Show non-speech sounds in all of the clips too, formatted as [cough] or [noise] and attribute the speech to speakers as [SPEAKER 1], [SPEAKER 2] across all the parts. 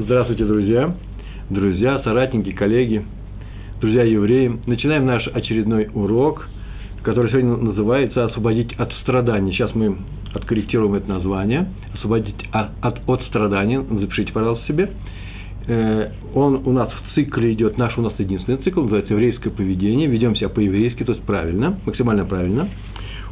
[SPEAKER 1] Здравствуйте, друзья, друзья, соратники, коллеги, друзья евреи. Начинаем наш очередной урок, который сегодня называется «Освободить от страданий». Сейчас мы откорректируем это название. «Освободить от, от, от страданий». Запишите, пожалуйста, себе. Э, он у нас в цикле идет, наш у нас единственный цикл, называется «Еврейское поведение». Ведем себя по-еврейски, то есть правильно, максимально правильно.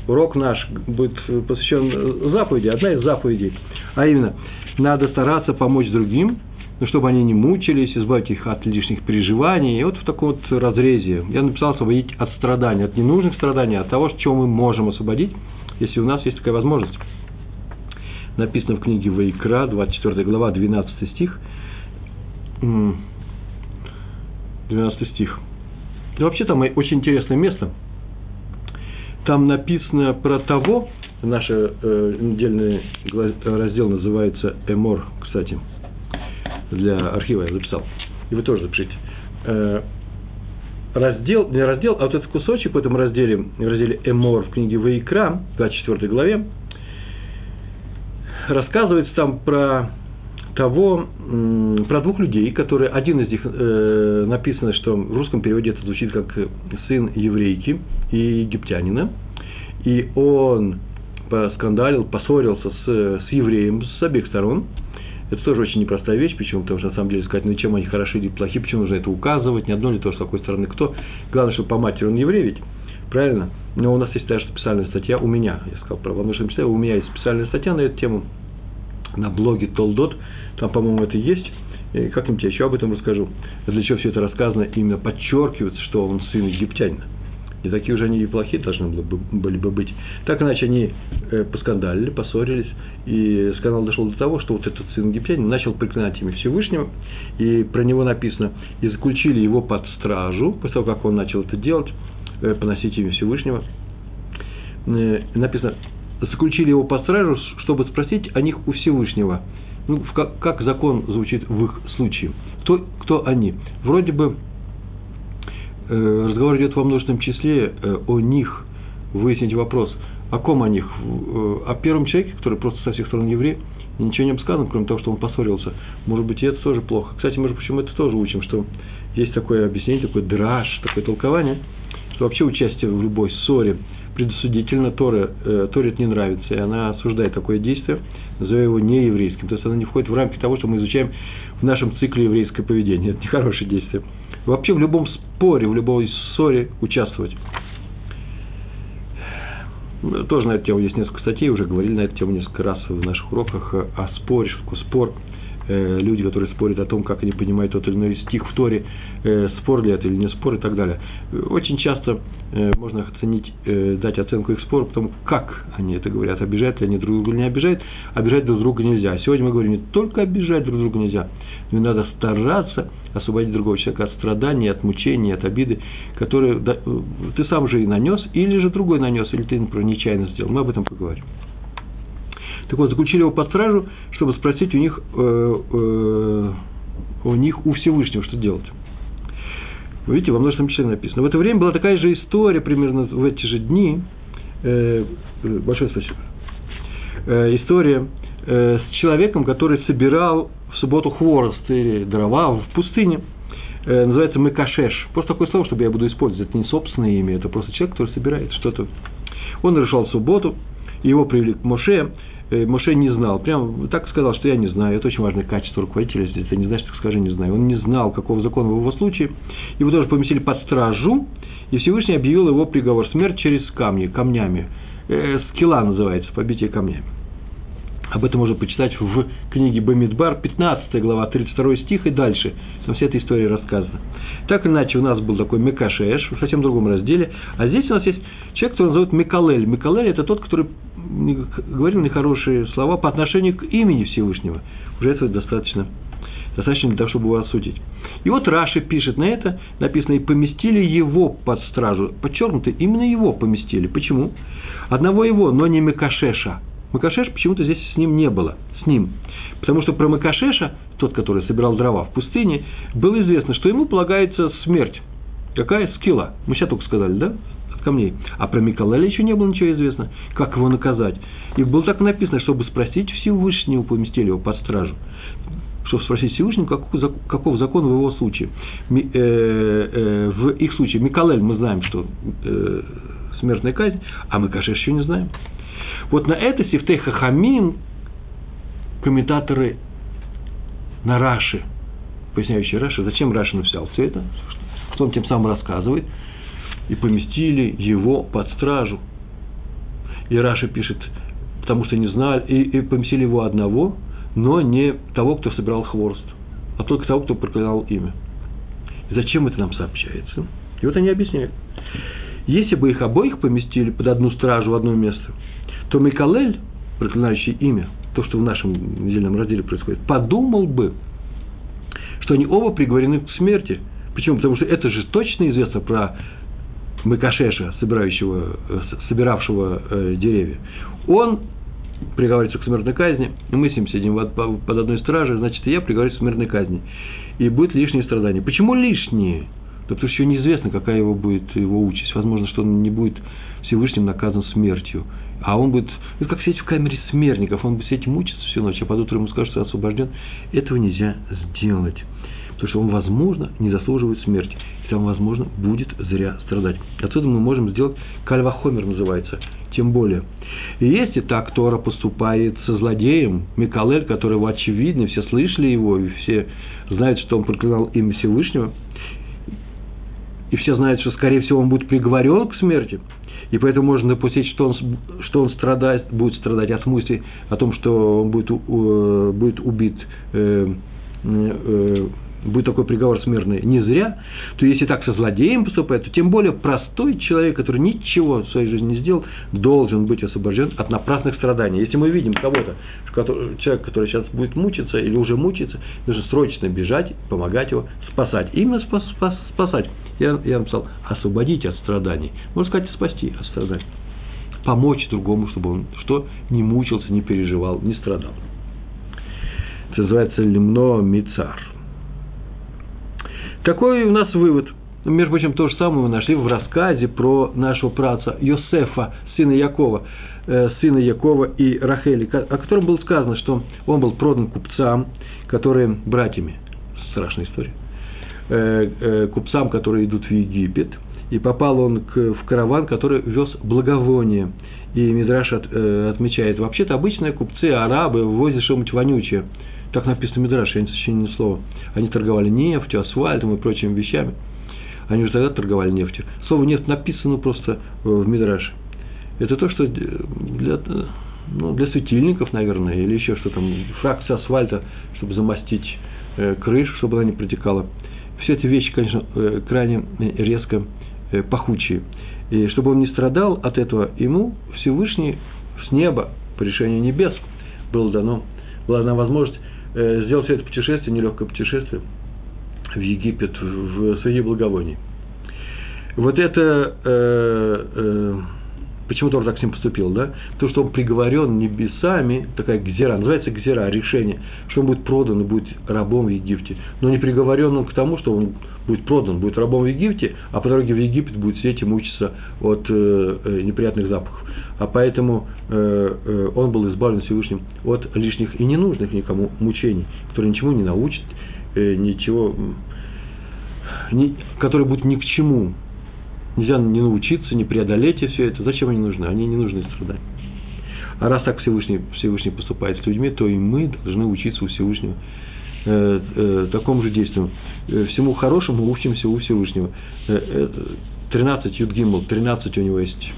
[SPEAKER 1] Урок наш будет посвящен заповеди, одна из заповедей, а именно, надо стараться помочь другим, ну, чтобы они не мучились, избавить их от лишних переживаний. И вот в таком вот разрезе я написал освободить от страданий, от ненужных страданий, от того, чего мы можем освободить, если у нас есть такая возможность. Написано в книге Вайкра, 24 глава, 12 стих. 12 стих. И вообще там очень интересное место. Там написано про того, наш э, недельный раздел называется «Эмор», кстати – для архива я записал. И вы тоже запишите. Э, раздел, не раздел, а вот этот кусочек в этом разделе, в разделе Эмор в книге Ваикра, 24 главе, рассказывается там про того, про двух людей, которые, один из них э, написано, что в русском переводе это звучит как сын еврейки и египтянина, и он поскандалил, поссорился с, с евреем с обеих сторон – это тоже очень непростая вещь, почему? Потому что на самом деле сказать, ну чем они хороши или плохи, почему нужно это указывать, не одно ли то, с какой стороны кто. Главное, что по матери он еврей ведь, правильно? Но у нас есть даже специальная статья, у меня, я сказал про Ванушин у меня есть специальная статья на эту тему на блоге Толдот, там, по-моему, это есть, и как-нибудь я еще об этом расскажу. Для чего все это рассказано, именно подчеркивается, что он сын египтянина. Не такие уже они и плохие должны были бы быть. Так иначе они э, поскандалили, поссорились, и скандал дошел до того, что вот этот сын египтянин начал проклинать имя Всевышнего, и про него написано, и заключили его под стражу, после того, как он начал это делать, э, поносить имя Всевышнего, э, написано, заключили его под стражу, чтобы спросить о них у Всевышнего. Ну, как, как закон звучит в их случае? Кто, кто они? Вроде бы разговор идет во множественном числе э, о них, выяснить вопрос, о ком о них, э, о первом человеке, который просто со всех сторон еврей, ничего не сказано, кроме того, что он поссорился. Может быть, и это тоже плохо. Кстати, между прочим, это тоже учим, что есть такое объяснение, такой драж, такое толкование, что вообще участие в любой ссоре предосудительно Торе, э, Торе это не нравится, и она осуждает такое действие, называя его нееврейским. То есть она не входит в рамки того, что мы изучаем в нашем цикле еврейское поведение. Это нехорошее действие. Вообще в любом споре, в любой ссоре участвовать. Тоже на эту тему есть несколько статей, уже говорили на эту тему несколько раз в наших уроках о споре, что такое спор. Э, люди, которые спорят о том, как они понимают тот или иной стих в Торе, э, спор ли это или не спор и так далее. Очень часто э, можно оценить, дать оценку их спору, потому как они это говорят, обижают ли они друг друга или не обижают, обижать друг друга нельзя. Сегодня мы говорим, не только обижать друг друга нельзя, но и надо стараться освободить другого человека от страданий, от мучений, от обиды, которые ты сам же и нанес, или же другой нанес, или ты, например, нечаянно сделал. Мы об этом поговорим. Так вот, заключили его под стражу, чтобы спросить у них, э, э, у них, у Всевышнего, что делать. Видите, во множественном числе написано. В это время была такая же история, примерно в эти же дни. Э, большое спасибо. История с человеком, который собирал в субботу хворост или дрова в пустыне. Называется Мекашеш. Просто такое слово, чтобы я буду использовать. Это не собственное имя, это просто человек, который собирает что-то. Он решал субботу, его привели к Моше, Моше не знал, прям так сказал, что я не знаю, это очень важное качество руководителя, если ты не знаешь, так скажи, не знаю. Он не знал, какого закона в его случае, его тоже поместили под стражу, и Всевышний объявил его приговор смерть через камни, камнями. Э, скилла называется, побитие камнями. Об этом можно почитать в книге Бамидбар, 15 глава, 32 стих и дальше. Там вся эта история рассказана. Так или иначе, у нас был такой Мекашеш в совсем другом разделе. А здесь у нас есть человек, который называют Мекалель. Мекалель – это тот, который говорил нехорошие слова по отношению к имени Всевышнего. Уже этого достаточно, достаточно для того, чтобы его осудить. И вот Раши пишет на это, написано, и поместили его под стражу. Подчеркнуто, именно его поместили. Почему? Одного его, но не Мекашеша. Макашеш почему-то здесь с ним не было, с ним. Потому что про Макашеша, тот, который собирал дрова в пустыне, было известно, что ему полагается смерть. Какая скилла? Мы сейчас только сказали, да? камней. А про Миколаля еще не было ничего известно, как его наказать. И было так написано, чтобы спросить Всевышнего, поместили его под стражу чтобы спросить Всевышнего, каков, каков закон в его случае. Ми, э, э, в их случае Микалель мы знаем, что э, смертная казнь, а конечно, еще не знаем. Вот на это Сифтей Хахамим комментаторы на Раши, поясняющие Раши, зачем Раши написал все это, что он тем самым рассказывает, и поместили его под стражу. И Раши пишет, потому что не знали, и, и поместили его одного, но не того, кто собирал хворост, а только того, кто проклинал имя. И зачем это нам сообщается? И вот они объясняют. Если бы их обоих поместили под одну стражу в одно место, то Микалель, проклинающий имя, то, что в нашем недельном разделе происходит, подумал бы, что они оба приговорены к смерти. Почему? Потому что это же точно известно про Мыкашеша, собирающего, э, собиравшего э, деревья. Он приговаривается к смертной казни, мы с ним сидим под одной стражей, значит, и я приговариваюсь к смертной казни. И будет лишние страдания. Почему лишние? Потому что еще неизвестно, какая его будет его участь. Возможно, что он не будет Всевышним наказан смертью. А он будет, это как сидеть в камере смертников, он будет сидеть мучиться всю ночь, а под утро ему скажут, что освобожден. Этого нельзя сделать. Потому что он, возможно, не заслуживает смерти. И там, возможно, будет зря страдать. Отсюда мы можем сделать кальвахомер называется. Тем более. И если так Тора поступает со злодеем, Микалель, которого очевидно, все слышали его, и все знают, что он проклинал имя Всевышнего, и все знают, что, скорее всего, он будет приговорен к смерти, и поэтому можно допустить, что он, что он страдает, будет страдать от мысли о том, что он будет, будет убит, э, э, будет такой приговор смертный не зря, то если так со злодеем поступает, то тем более простой человек, который ничего в своей жизни не сделал, должен быть освобожден от напрасных страданий. Если мы видим кого-то, человек, который сейчас будет мучиться или уже мучится, нужно срочно бежать, помогать его, спасать. Именно спас, спас, спасать. Я, я написал, освободить от страданий. Можно сказать, спасти от страданий. Помочь другому, чтобы он что не мучился, не переживал, не страдал. Это называется лимно мицар. Какой у нас вывод? Между прочим, то же самое мы нашли в рассказе про нашего праца Йосефа, сына Якова, э, сына Якова и Рахели, о котором было сказано, что он был продан купцам, которые братьями. Страшная история Э, э, купцам, которые идут в Египет, и попал он в караван, который вез благовоние. И Мидраш от, отмечает, вообще-то обычные купцы, арабы возят что-нибудь вонючее. Так написано в Мидраше, я не сочиню ни слова. Они торговали нефтью, асфальтом и прочими вещами. Они уже тогда торговали нефтью. Слово нефть написано просто в Мидраше. Это то, что для, ну, для светильников, наверное, или еще что там, фракция асфальта, чтобы замостить э, крышу, чтобы она не протекала все эти вещи, конечно, э, крайне резко э, пахучие. И чтобы он не страдал от этого, ему Всевышний с неба, по решению небес, было дано, была дана возможность э, сделать все это путешествие, нелегкое путешествие в Египет, в свои благовония. Вот это э, э, Почему Тор так с ним поступил, да? То, что он приговорен небесами, такая гзера, называется гзера, решение, что он будет продан и будет рабом в Египте. Но не приговорен он к тому, что он будет продан, будет рабом в Египте, а по дороге в Египет будет сидеть и мучиться от э, э, неприятных запахов. А поэтому э, э, он был избавлен Всевышним от лишних и ненужных никому мучений, которые ничему не научат, э, ничего, ни, которые будут ни к чему Нельзя не научиться, не преодолеть и все это. Зачем они нужны? Они не нужны страдать. А раз так Всевышний, Всевышний поступает с людьми, то и мы должны учиться у Всевышнего э, э, такому же действию. Э, всему хорошему учимся у Всевышнего. Э, 13 э, Юдгимл, 13 у него есть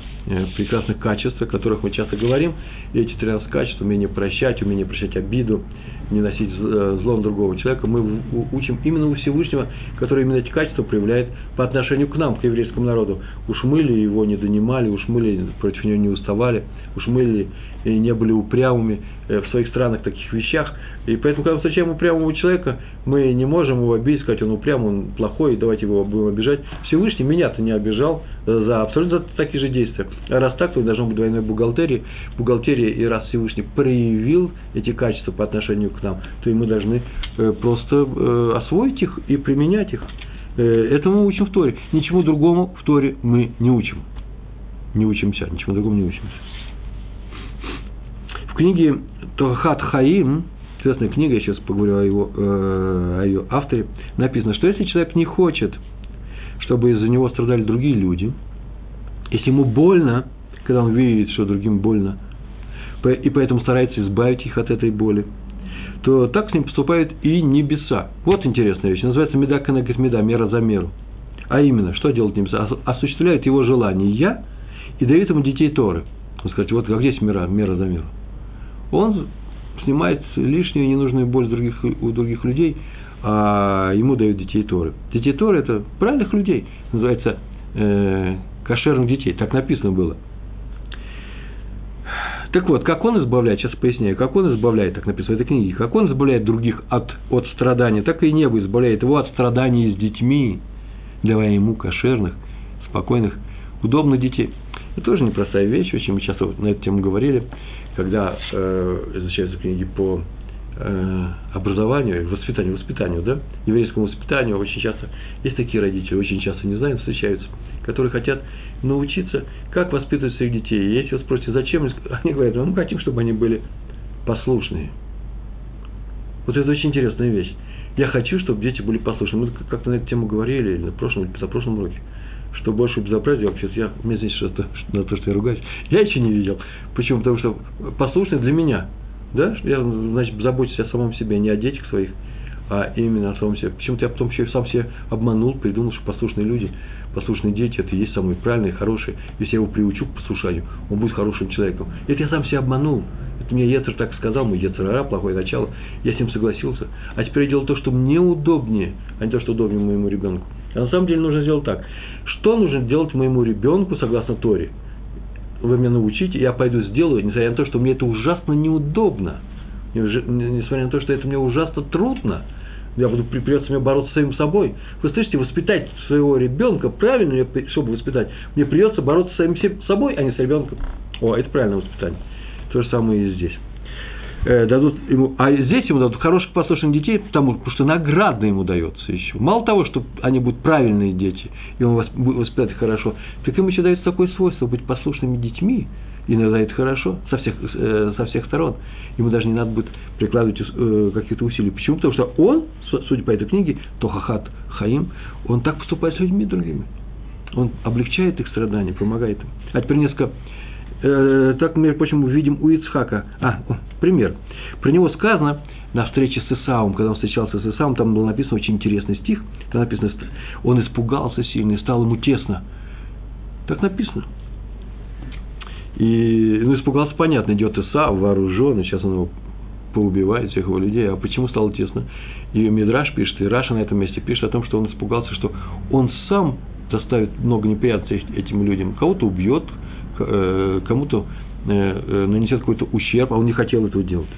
[SPEAKER 1] прекрасных качеств, о которых мы часто говорим. И эти 13 качеств, умение прощать, умение прощать обиду, не носить э, злом другого человека, мы учим именно у Всевышнего, который именно эти качества проявляет по отношению к нам, к еврейскому народу. Уж мы ли его не донимали, уж мы ли против него не уставали, уж мы ли не были упрямыми э, в своих странах таких вещах. И поэтому, когда мы встречаем упрямого человека, мы не можем его обидеть, сказать, он упрям, он плохой, давайте его будем обижать. Всевышний меня-то не обижал э, за абсолютно такие же действия. А раз так, то должно быть двойной бухгалтерии. Бухгалтерия, и раз Всевышний проявил эти качества по отношению к нам, то и мы должны э, просто освоить их и применять их. Это мы учим в Торе. Ничему другому в Торе мы не учим. не учимся, ничему другому не учимся. В книге Тохат Хаим, известная книга, я сейчас поговорю о, его, э, о ее авторе, написано, что если человек не хочет, чтобы из-за него страдали другие люди, если ему больно, когда он видит, что другим больно, и поэтому старается избавить их от этой боли, то так с ним поступают и небеса. Вот интересная вещь. Называется меда канагет меда, мера за меру. А именно, что делают небеса? Осуществляют его желания и дают ему детей Торы. Он скажет, вот как здесь мера, мера за меру. Он снимает лишнюю ненужную боль других, у других людей, а ему дают детей Торы. Детей Торы – это правильных людей, называется э, кошерных детей, так написано было. Так вот, как он избавляет, сейчас поясняю, как он избавляет, так написано в этой книге, как он избавляет других от, от страдания, так и небо избавляет его от страданий с детьми, давая ему кошерных, спокойных, удобных детей. Это тоже непростая вещь, очень мы часто на эту тему говорили, когда э, изучаются книги по образованию, воспитанию, воспитанию, да, еврейскому воспитанию очень часто, есть такие родители, очень часто не знаю, встречаются, которые хотят научиться, как воспитывать своих детей. И если вы спросите, зачем, они [laughs] говорят, «Ну, мы хотим, чтобы они были послушные. Вот это очень интересная вещь. Я хочу, чтобы дети были послушны. Мы как-то на эту тему говорили, или на прошлом, или позапрошлом уроке. Что больше безобразия, вообще, я, мне здесь что-то, на то, что я ругаюсь, я еще не видел. Почему? Потому что послушный для меня. Да? Я, значит, забочусь о самом себе, не о детях своих, а именно о самом себе. Почему-то я потом еще сам себя обманул, придумал, что послушные люди – послушные дети, это и есть самые правильные, хорошие. Если я его приучу к послушанию, он будет хорошим человеком. Это я сам себя обманул. Это мне Ецер так сказал, мой Ецерара, плохое начало. Я с ним согласился. А теперь я делаю то, что мне удобнее, а не то, что удобнее моему ребенку. А на самом деле нужно сделать так. Что нужно делать моему ребенку согласно Торе? Вы меня научите, я пойду сделаю, несмотря на то, что мне это ужасно неудобно. Несмотря на то, что это мне ужасно трудно – я буду, придется мне бороться с самим собой. Вы слышите, воспитать своего ребенка правильно, чтобы воспитать, мне придется бороться с самим собой, а не с ребенком. О, это правильное воспитание. То же самое и здесь. Э, дадут ему, а здесь ему дадут хороших послушных детей, потому, потому что награда ему дается еще. Мало того, что они будут правильные дети, и он воспитает их хорошо, так им еще дается такое свойство быть послушными детьми, иногда это хорошо со всех, э, со всех сторон. Ему даже не надо будет прикладывать э, каких-то усилий. Почему? Потому что он, судя по этой книге, Тохахат Хаим, он так поступает с людьми другими. Он облегчает их страдания, помогает им. А теперь несколько э, так, между прочим, увидим у Ицхака. А, пример. Про него сказано на встрече с Исаум, когда он встречался с Исаум, там был написан очень интересный стих. Там написано, он испугался сильно и стало ему тесно. Так написано. И ну, испугался, понятно, идет Иса, вооруженный, сейчас он его поубивает, всех его людей. А почему стало тесно? И Мидраш пишет, и Раша на этом месте пишет о том, что он испугался, что он сам доставит много неприятностей этим людям. Кого-то убьет, кому-то э, э, нанесет какой-то ущерб, а он не хотел этого делать.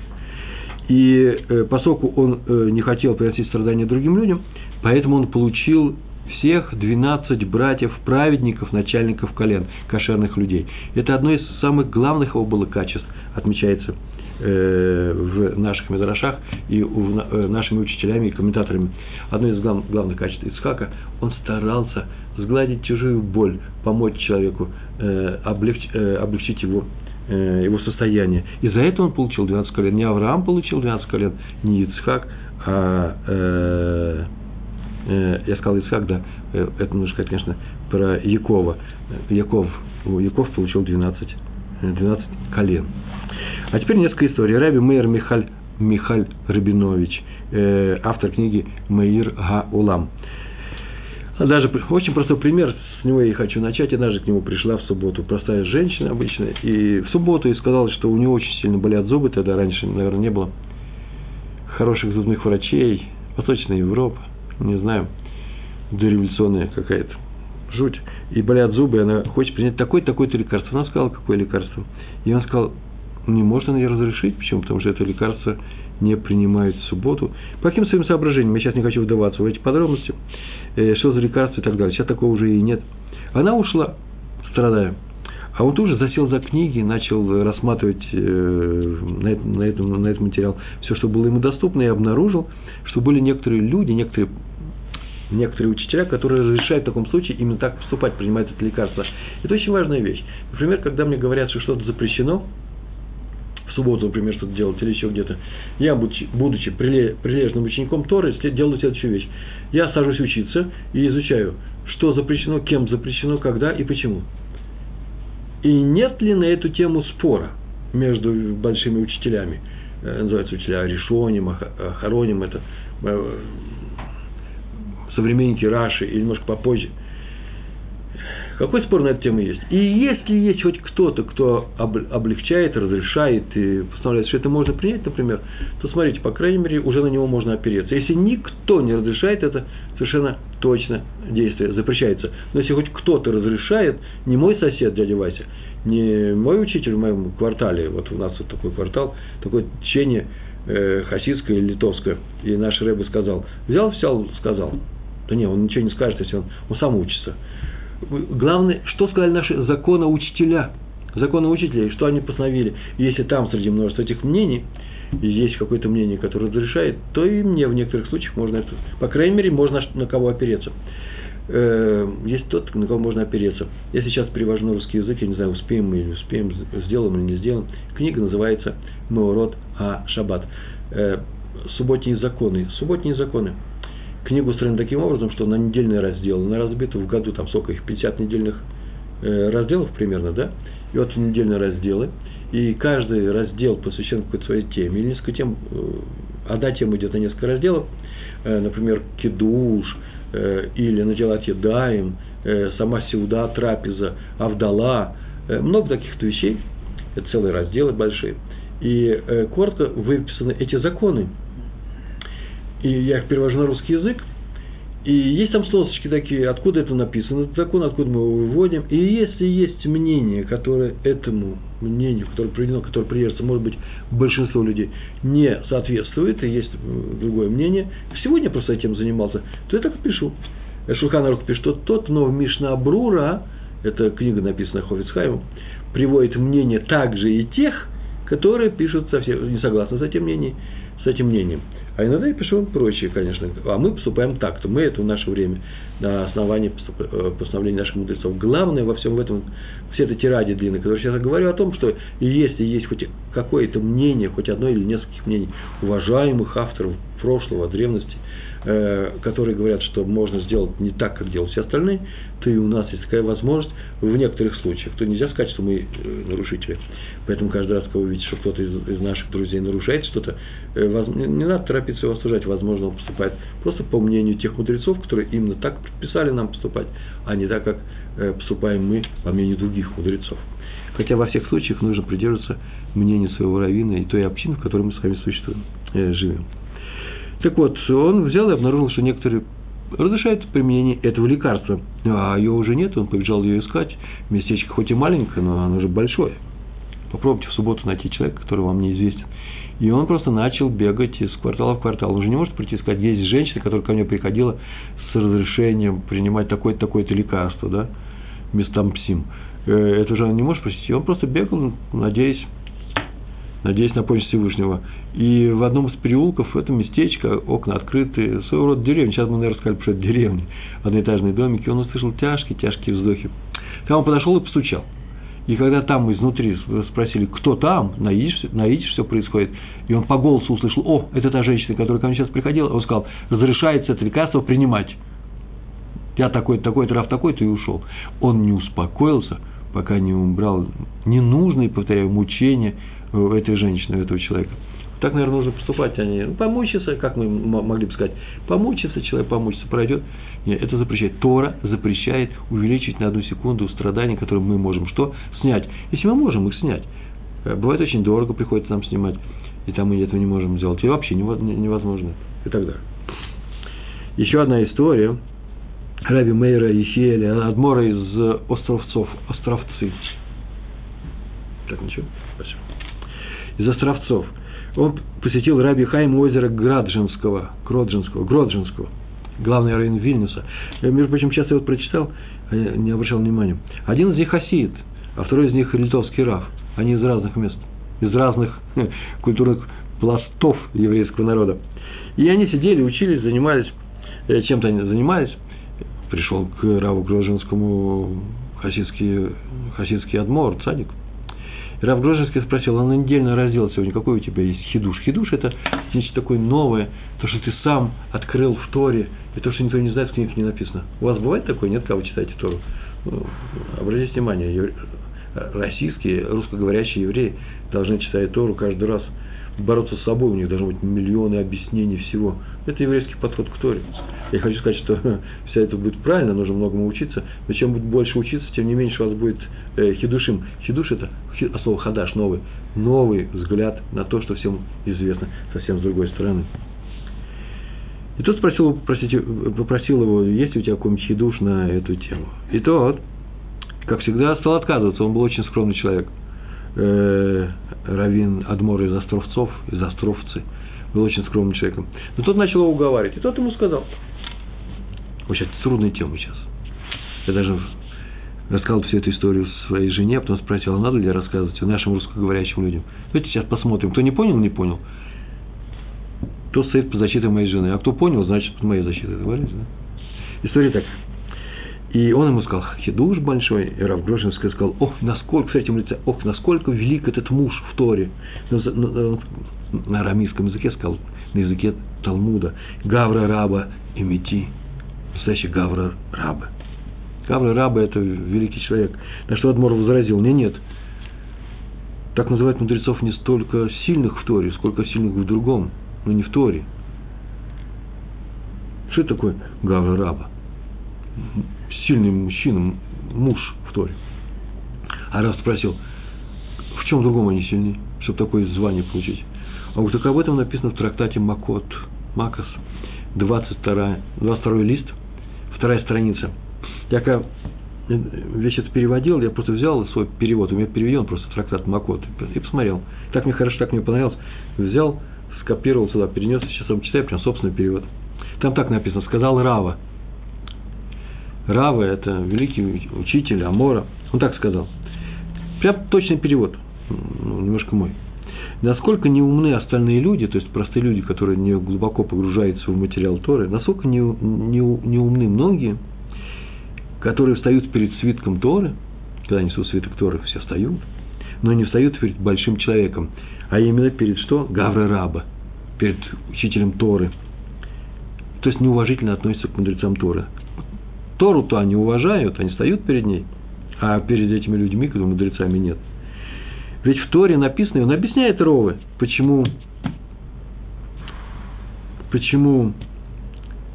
[SPEAKER 1] И поскольку он не хотел приносить страдания другим людям, поэтому он получил всех 12 братьев-праведников, начальников колен, кошерных людей. Это одно из самых главных его было качеств, отмечается э, в наших медрашах и э, нашими учителями и комментаторами. Одно из глав, главных качеств Ицхака, он старался сгладить чужую боль, помочь человеку, э, облегч, э, облегчить его э, его состояние. И за это он получил 12 колен. Не Авраам получил 12 колен, не Ицхак, а э, Э, я сказал Исхак, да, э, это нужно сказать, конечно, про Якова. Яков, Яков получил 12, 12 колен. А теперь несколько историй. Раби Мейер Михаль, Михаль Рабинович, э, автор книги Мейир Га-Улам. Даже очень простой пример, с него я и хочу начать. Однажды к нему пришла в субботу простая женщина обычная, и в субботу и сказала, что у нее очень сильно болят зубы, тогда раньше, наверное, не было хороших зубных врачей, Восточная Европа не знаю, дореволюционная какая-то жуть, и болят зубы, и она хочет принять такое-такое-то лекарство. Она сказала, какое лекарство. И он сказал, не может она ее разрешить, почему? Потому что это лекарство не принимают в субботу. По каким своим соображениям, я сейчас не хочу вдаваться в эти подробности, э, что за лекарство и так далее. Сейчас такого уже и нет. Она ушла, страдая. А он тоже засел за книги, начал рассматривать э, на, на, этом, на этот материал все, что было ему доступно, и обнаружил, что были некоторые люди, некоторые некоторые учителя, которые разрешают в таком случае именно так поступать, принимать это лекарство. Это очень важная вещь. Например, когда мне говорят, что что-то запрещено, в субботу, например, что-то делать или еще где-то, я, будучи прилежным учеником Торы, делаю следующую вещь. Я сажусь учиться и изучаю, что запрещено, кем запрещено, когда и почему. И нет ли на эту тему спора между большими учителями? Э, называются учителя Решоним, Хароним, это э, современники Раши или немножко попозже. Какой спор на эту тему есть? И если есть хоть кто-то, кто облегчает, разрешает и постановляет, что это можно принять, например, то смотрите, по крайней мере, уже на него можно опереться. Если никто не разрешает, это совершенно точно действие запрещается. Но если хоть кто-то разрешает, не мой сосед, дядя Вася, не мой учитель в моем квартале, вот у нас вот такой квартал, такое течение э, хасидское или литовское, и наш Рэбе сказал, взял, взял, сказал, да не, он ничего не скажет, если он, он сам учится. Главное, что сказали наши законоучителя, законоучителя, что они постановили. Если там среди множества этих мнений, и есть какое-то мнение, которое разрешает, то и мне в некоторых случаях можно это, по крайней мере, можно на кого опереться. Э, есть тот, на кого можно опереться. Я сейчас перевожу на русский язык, я не знаю, успеем мы или успеем, сделаем или не сделаем. Книга называется «Меород А Шаббат». Э, субботние законы. Субботние законы книгу устроена таким образом, что на недельные разделы, на разбиты в году, там сколько их, 50 недельных э, разделов примерно, да, и вот недельные разделы, и каждый раздел посвящен какой-то своей теме, или несколько тем, э, одна тема идет на несколько разделов, э, например, кидуш, или наделать едаем, сама сеуда, трапеза, авдала, много таких вещей, это целые разделы большие, и коротко выписаны эти законы, и я их перевожу на русский язык, и есть там сносочки такие, откуда это написано, этот закон, откуда мы его выводим. И если есть мнение, которое этому мнению, которое приведено, которое придерживается, может быть, большинство людей не соответствует, и есть другое мнение, сегодня просто этим занимался, то я так и пишу. Шулханарух пишет, что тот, но в Мишна Брура, эта книга написана Хофицхаймом, приводит мнение также и тех, которые пишут совсем не согласны с этим мнением, с этим мнением. А иногда я пишу прочее, конечно. А мы поступаем так-то. Мы это в наше время на основании э, постановления наших мудрецов. Главное во всем этом, все этой тираде длинной, которую сейчас я говорю о том, что если есть хоть какое-то мнение, хоть одно или нескольких мнений уважаемых авторов прошлого, древности – Э, которые говорят, что можно сделать не так, как делают все остальные, то и у нас есть такая возможность в некоторых случаях. То нельзя сказать, что мы э, нарушители. Поэтому каждый раз, когда вы видите, что кто-то из, из наших друзей нарушает что-то, э, не надо торопиться его осуждать, возможно, он поступает просто по мнению тех мудрецов, которые именно так предписали нам поступать, а не так, как поступаем мы по мнению других мудрецов. Хотя во всех случаях нужно придерживаться мнению своего раввина и той общины, в которой мы с вами существуем, живем. Так вот, он взял и обнаружил, что некоторые разрешают применение этого лекарства. А ее уже нет, он побежал ее искать. Местечко хоть и маленькое, но оно же большое. Попробуйте в субботу найти человека, который вам неизвестен. И он просто начал бегать из квартала в квартал. Он уже не может прийти и есть женщина, которая ко мне приходила с разрешением принимать такое-то, такое-то лекарство, да, местампсим. Э, это уже он не может просить. И он просто бегал, надеясь надеясь на помощь Всевышнего. И в одном из переулков, это местечко, окна открыты, своего рода деревня, сейчас мы, наверное, сказали, что это деревня, одноэтажные домики, он услышал тяжкие-тяжкие вздохи. Там он подошел и постучал. И когда там изнутри спросили, кто там, на идиш все происходит, и он по голосу услышал, о, это та женщина, которая ко мне сейчас приходила, он сказал, разрешается это лекарство принимать. Я такой-то, такой-то, Раф такой-то, и ушел. Он не успокоился, пока не убрал ненужные, повторяю, мучения, у этой женщины, у этого человека. Так, наверное, нужно поступать, а не ну, помучиться, как мы могли бы сказать, помучиться, человек помучиться, пройдет. Нет, это запрещает. Тора запрещает увеличить на одну секунду страдания, которые мы можем что? Снять. Если мы можем их снять. Э, бывает очень дорого, приходится нам снимать, и там мы этого не можем сделать. И вообще невозможно. И так далее. Еще одна история. Раби Мейра Ехиэля, Адмора из островцов, островцы. Так, ничего? Спасибо из Островцов. Он посетил Раби Хайм озеро Граджинского, Гроджинского, Гроджинского, главный район Вильнюса. Я, между прочим, часто его прочитал, а не обращал внимания. Один из них хасид, а второй из них литовский раф. Они из разных мест, из разных [laughs] культурных пластов еврейского народа. И они сидели, учились, занимались э, чем-то они занимались, пришел к Раву Грожинскому хасидский, хасидский адмор, цадик. Рав Грожинский спросил, а на недельный раздел сегодня какой у тебя есть хидуш? Хидуш – это нечто такое новое, то, что ты сам открыл в Торе, и то, что никто не знает, в книгах не написано. У вас бывает такое? Нет, кого читаете Тору? Ну, обратите внимание, российские, русскоговорящие евреи должны читать Тору каждый раз – бороться с собой, у них должны быть миллионы объяснений всего. Это еврейский подход к Торе. Я хочу сказать, что [laughs] вся это будет правильно, нужно многому учиться, но чем будет больше учиться, тем не меньше у вас будет э, хидушим. Хидуш – это а слово хадаш, новый. Новый взгляд на то, что всем известно, совсем с другой стороны. И тот спросил, простите, попросил его, есть ли у тебя какой-нибудь хидуш на эту тему. И тот, как всегда, стал отказываться, он был очень скромный человек – э, Равин Адмор из Островцов, из Островцы, был очень скромным человеком. Но тот начал его уговаривать, и тот ему сказал, очень трудная тема сейчас. Я даже рассказал всю эту историю своей жене, а потом спросил, а надо ли рассказывать нашим русскоговорящим людям. Давайте сейчас посмотрим. Кто не понял, не понял. Кто стоит по защите моей жены. А кто понял, значит под моей защитой. Договорились, да? История такая. И он ему сказал, хидуш большой, и Рав Грошинский сказал, ох, насколько, кстати, лице, ох, насколько велик этот муж в Торе. На, на, на арамейском языке сказал, на языке Талмуда, Гавра Раба и Мети, настоящий Гавра Раба. Гавра Раба – это великий человек. На что Адмор возразил, не, нет, так называют мудрецов не столько сильных в Торе, сколько сильных в другом, но не в Торе. Что это такое Гавра Раба? Сильный мужчина, муж в Торе. А Раф спросил, в чем другом они сильны, чтобы такое звание получить? А вот так об этом написано в трактате Макот, Макас, 22, 22 лист, вторая страница. Я когда весь это переводил, я просто взял свой перевод, у меня переведен просто трактат Макот, и посмотрел. Так мне хорошо, так мне понравилось. Взял, скопировал сюда, перенес, сейчас вам читаю, прям собственный перевод. Там так написано, сказал Рава, Рава – это великий учитель Амора. Он так сказал. Прям точный перевод, ну, немножко мой. Насколько не умны остальные люди, то есть простые люди, которые не глубоко погружаются в материал Торы, насколько не, не, не многие, которые встают перед свитком Торы, когда несут свиток Торы, все встают, но не встают перед большим человеком, а именно перед что? Гавра Раба, перед учителем Торы. То есть неуважительно относятся к мудрецам Торы. Тору-то они уважают, они стоят перед ней, а перед этими людьми, когда мудрецами нет. Ведь в Торе написано, и он объясняет Ровы, почему, почему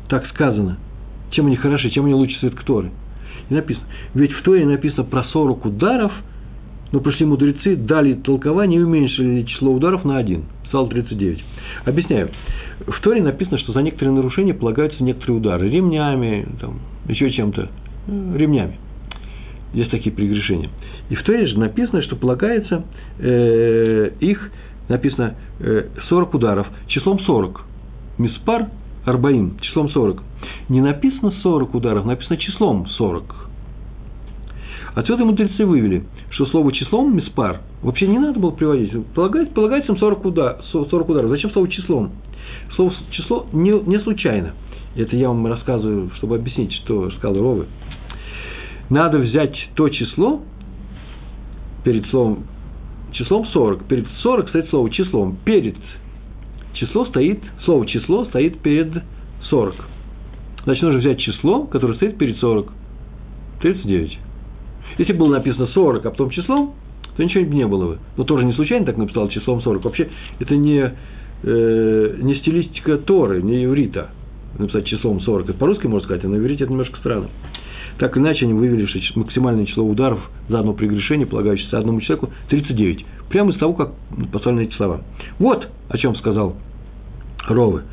[SPEAKER 1] так сказано, чем они хороши, чем они лучше свет к Торе. И написано, ведь в Торе написано про 40 ударов, но пришли мудрецы, дали толкование и уменьшили число ударов на один. Стало 39. Объясняю. В Торе написано, что за некоторые нарушения полагаются некоторые удары. Ремнями, там, еще чем-то, ну, ремнями. Есть такие прегрешения. И в Торе же написано, что полагается э, их, написано э, 40 ударов, числом 40. Миспар Арбаим, числом 40. Не написано 40 ударов, написано числом 40. Отсюда мудрецы вывели, что слово числом миспар вообще не надо было приводить. Полагается, полагается им 40, удар, 40 ударов. Зачем слово числом? Слово число не, не случайно – это я вам рассказываю, чтобы объяснить, что сказал Ровы. Надо взять то число перед словом числом 40. Перед 40 стоит слово числом. Перед число стоит, слово число стоит перед 40. Значит, нужно взять число, которое стоит перед 40. 39. Если было написано 40, а потом числом, то ничего не было бы. Но тоже не случайно так написал числом 40. Вообще, это не, э, не стилистика Торы, не еврита написать числом 40. Это по-русски можно сказать, а на иврите это немножко странно. Так иначе, они вывели, максимальное число ударов за одно прегрешение, полагающееся одному человеку, 39. Прямо из того, как послали эти слова. Вот о чем сказал Ровы.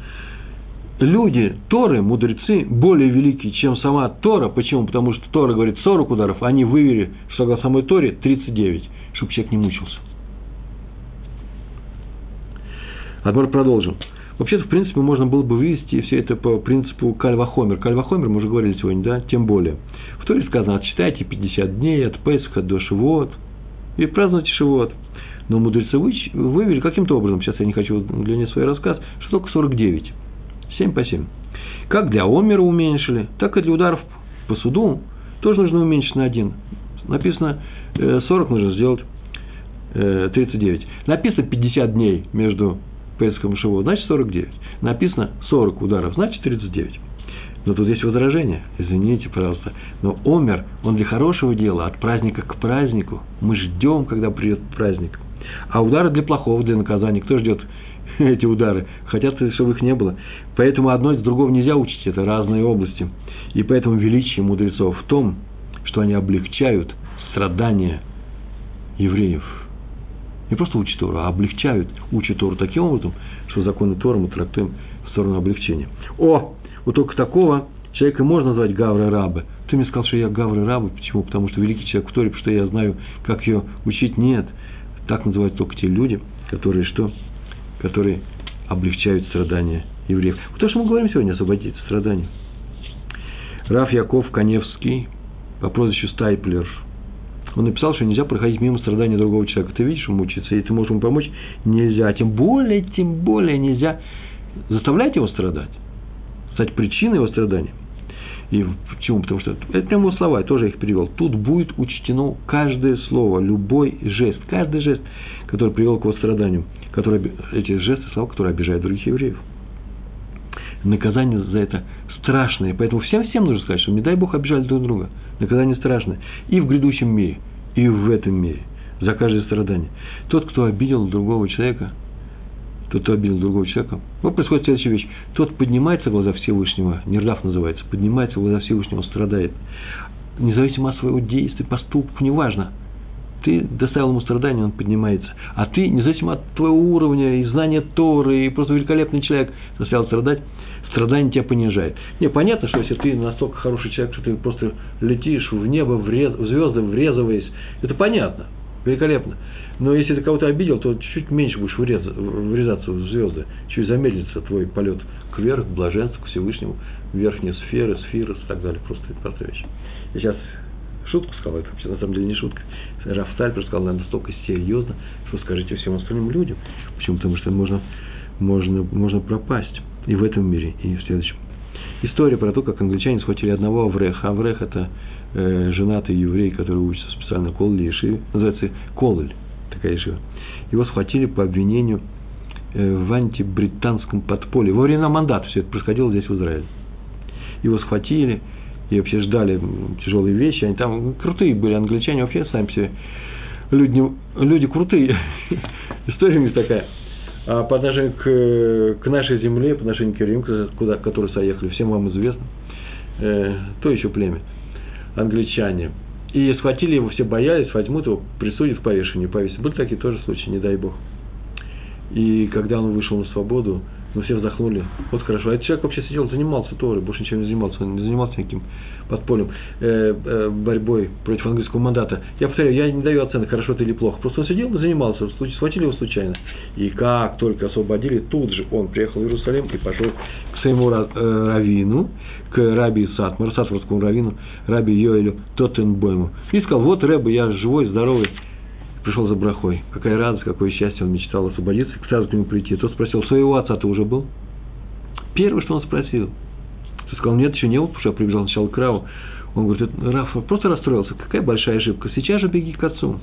[SPEAKER 1] Люди, Торы, мудрецы, более великие, чем сама Тора. Почему? Потому что Тора говорит 40 ударов, а они вывели, согласно самой Торе, 39, чтобы человек не мучился. Адмор продолжим. Вообще-то, в принципе, можно было бы вывести все это по принципу кальвахомер. Кальвахомер, мы уже говорили сегодня, да, тем более. В Торе сказано, отсчитайте 50 дней от Песха до Шивот, и празднуйте Шивот. Но мудрецы вывели каким-то образом, сейчас я не хочу длиннее свой рассказ, что только 49. 7 по 7. Как для омера уменьшили, так и для ударов по суду тоже нужно уменьшить на один. Написано 40 э, нужно сделать 39. Э, Написано 50 дней между Песхом и Шивот, значит 49. Написано 40 ударов, значит 39. Но тут есть возражение. Извините, пожалуйста. Но Омер, он для хорошего дела, от праздника к празднику. Мы ждем, когда придет праздник. А удары для плохого, для наказания. Кто ждет [laughs] эти удары? Хотят, чтобы их не было. Поэтому одно из другого нельзя учить. Это разные области. И поэтому величие мудрецов в том, что они облегчают страдания евреев. Не просто учат Тору, а облегчают, учат Тору таким образом, что законы Торы мы трактуем в сторону облегчения. О, вот только такого человека можно назвать Гавра Рабы. Ты мне сказал, что я Гавра Рабы. Почему? Потому что великий человек в Торе, потому что я знаю, как ее учить. Нет. Так называют только те люди, которые что? Которые облегчают страдания евреев. То, что мы говорим сегодня, освободить страдания. Раф Яков Коневский по прозвищу Стайплер. Он написал, что нельзя проходить мимо страдания другого человека. Ты видишь, он мучается, и ты можешь ему помочь? Нельзя. Тем более, тем более нельзя заставлять его страдать стать причиной его страдания. И почему? Потому что это прямо слова, я тоже их перевел. Тут будет учтено каждое слово, любой жест, каждый жест, который привел к его страданию, который, эти жесты, слова, которые обижают других евреев. Наказание за это страшное, поэтому всем всем нужно сказать, что не дай Бог обижали друг друга. Наказание страшное и в грядущем мире, и в этом мире, за каждое страдание. Тот, кто обидел другого человека, тот, кто обидел другого человека. Вот происходит следующая вещь. Тот поднимается в глаза Всевышнего, Нердав называется, поднимается в глаза Всевышнего, страдает. Независимо от своего действия, поступков, неважно. Ты доставил ему страдания, он поднимается. А ты, независимо от твоего уровня и знания Торы, и просто великолепный человек, заставил страдать, страдание тебя понижает. Не, понятно, что если ты настолько хороший человек, что ты просто летишь в небо, в, рез, в звезды, врезываясь, это понятно, великолепно. Но если ты кого-то обидел, то чуть меньше будешь врезаться в звезды, чуть замедлится твой полет кверх, к блаженству, к Всевышнему, верхние сферы, сферы и так далее. Просто это вещь. Я сейчас шутку сказал, это вообще на самом деле не шутка. Раф Тальпер сказал, наверное, настолько серьезно, что скажите всем остальным людям. Почему? Потому что можно, можно, можно пропасть и в этом мире, и в следующем. История про то, как англичане схватили одного Авреха. Аврех – это э, женатый еврей, который учится специально Колле Ешиве. Называется Колель такая жива. Его схватили по обвинению э, в антибританском подполье. Во времена мандата все это происходило здесь, в Израиле. Его схватили и вообще ждали тяжелые вещи. Они там крутые были англичане, вообще сами все люди, люди крутые. [laughs] История у них такая. А по отношению к, к нашей земле, по отношению к Рим, куда, которые соехали, всем вам известно, э, то еще племя, англичане – и схватили его, все боялись, возьмут его, присудят к повешению, повесят. Были такие тоже случаи, не дай бог. И когда он вышел на свободу, мы все вздохнули. Вот хорошо. А этот человек вообще сидел, занимался Торой, больше ничем не занимался. Он не занимался никаким подпольем, э, э, борьбой против английского мандата. Я повторяю, я не даю оценок, хорошо это или плохо. Просто он сидел и занимался, схватили его случайно. И как только освободили, тут же он приехал в Иерусалим и пошел к своему э, раввину, к раби Сатмару, сатмарскому раввину, раби Йоэлю Тоттенбойму. И сказал, вот Рэбе, я живой, здоровый, пришел за брахой. Какая радость, какое счастье, он мечтал освободиться, сразу к нему прийти. Тот спросил, своего отца ты уже был? Первое, что он спросил. Ты сказал, нет, еще не был, потому что я прибежал сначала к Раву. Он говорит, Раф просто расстроился, какая большая ошибка. Сейчас же беги к отцу.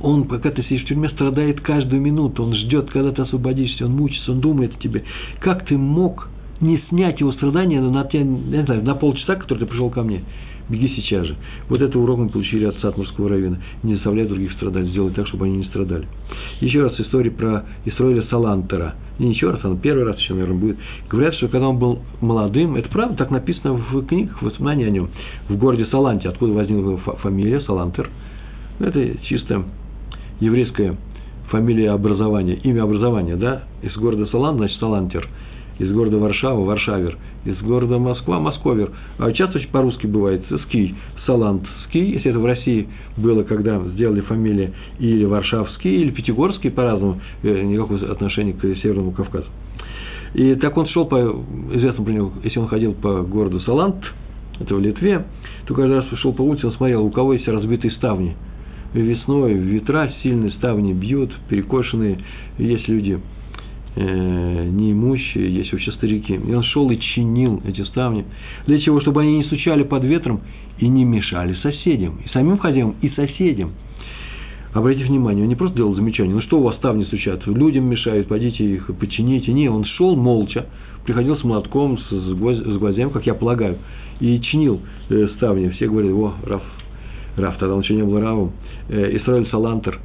[SPEAKER 1] Он, пока ты сидишь в тюрьме, страдает каждую минуту. Он ждет, когда ты освободишься, он мучится, он думает о тебе. Как ты мог не снять его страдания на, знаю, на полчаса, который ты пришел ко мне? Беги сейчас же. Вот это урок мы получили от Сатмурского равина. Не заставляй других страдать, сделай так, чтобы они не страдали. Еще раз история про Исроиля Салантера. Не еще раз, а первый раз еще, наверное, будет. Говорят, что когда он был молодым, это правда так написано в книгах, воспоминания о нем, в городе Саланте, откуда возникла фамилия Салантер. Это чисто еврейская фамилия образования, имя образования, да, из города Салант, значит, Салантер – из города Варшава – Варшавер, из города Москва – Московер. А часто по-русски бывает ский, Салант, ский, если это в России было, когда сделали фамилии или Варшавский, или Пятигорский, по-разному, никакого отношения к Северному Кавказу. И так он шел по, известно про него, если он ходил по городу Салант, это в Литве, то каждый раз шел по улице, он смотрел, у кого есть разбитые ставни. Весной ветра сильные ставни бьют, перекошенные, есть люди э, неимущие, есть вообще старики. И он шел и чинил эти ставни. Для чего? Чтобы они не стучали под ветром и не мешали соседям. И самим хозяевам, и соседям. Обратите внимание, он не просто делал замечание, ну что у вас ставни стучат, людям мешают, пойдите их почините. Не, он шел молча, приходил с молотком, с, с гвоздями, как я полагаю, и чинил э, ставни. Все говорили, о, Раф, Раф, тогда он еще не был Равом. Э, Исраиль Салантер,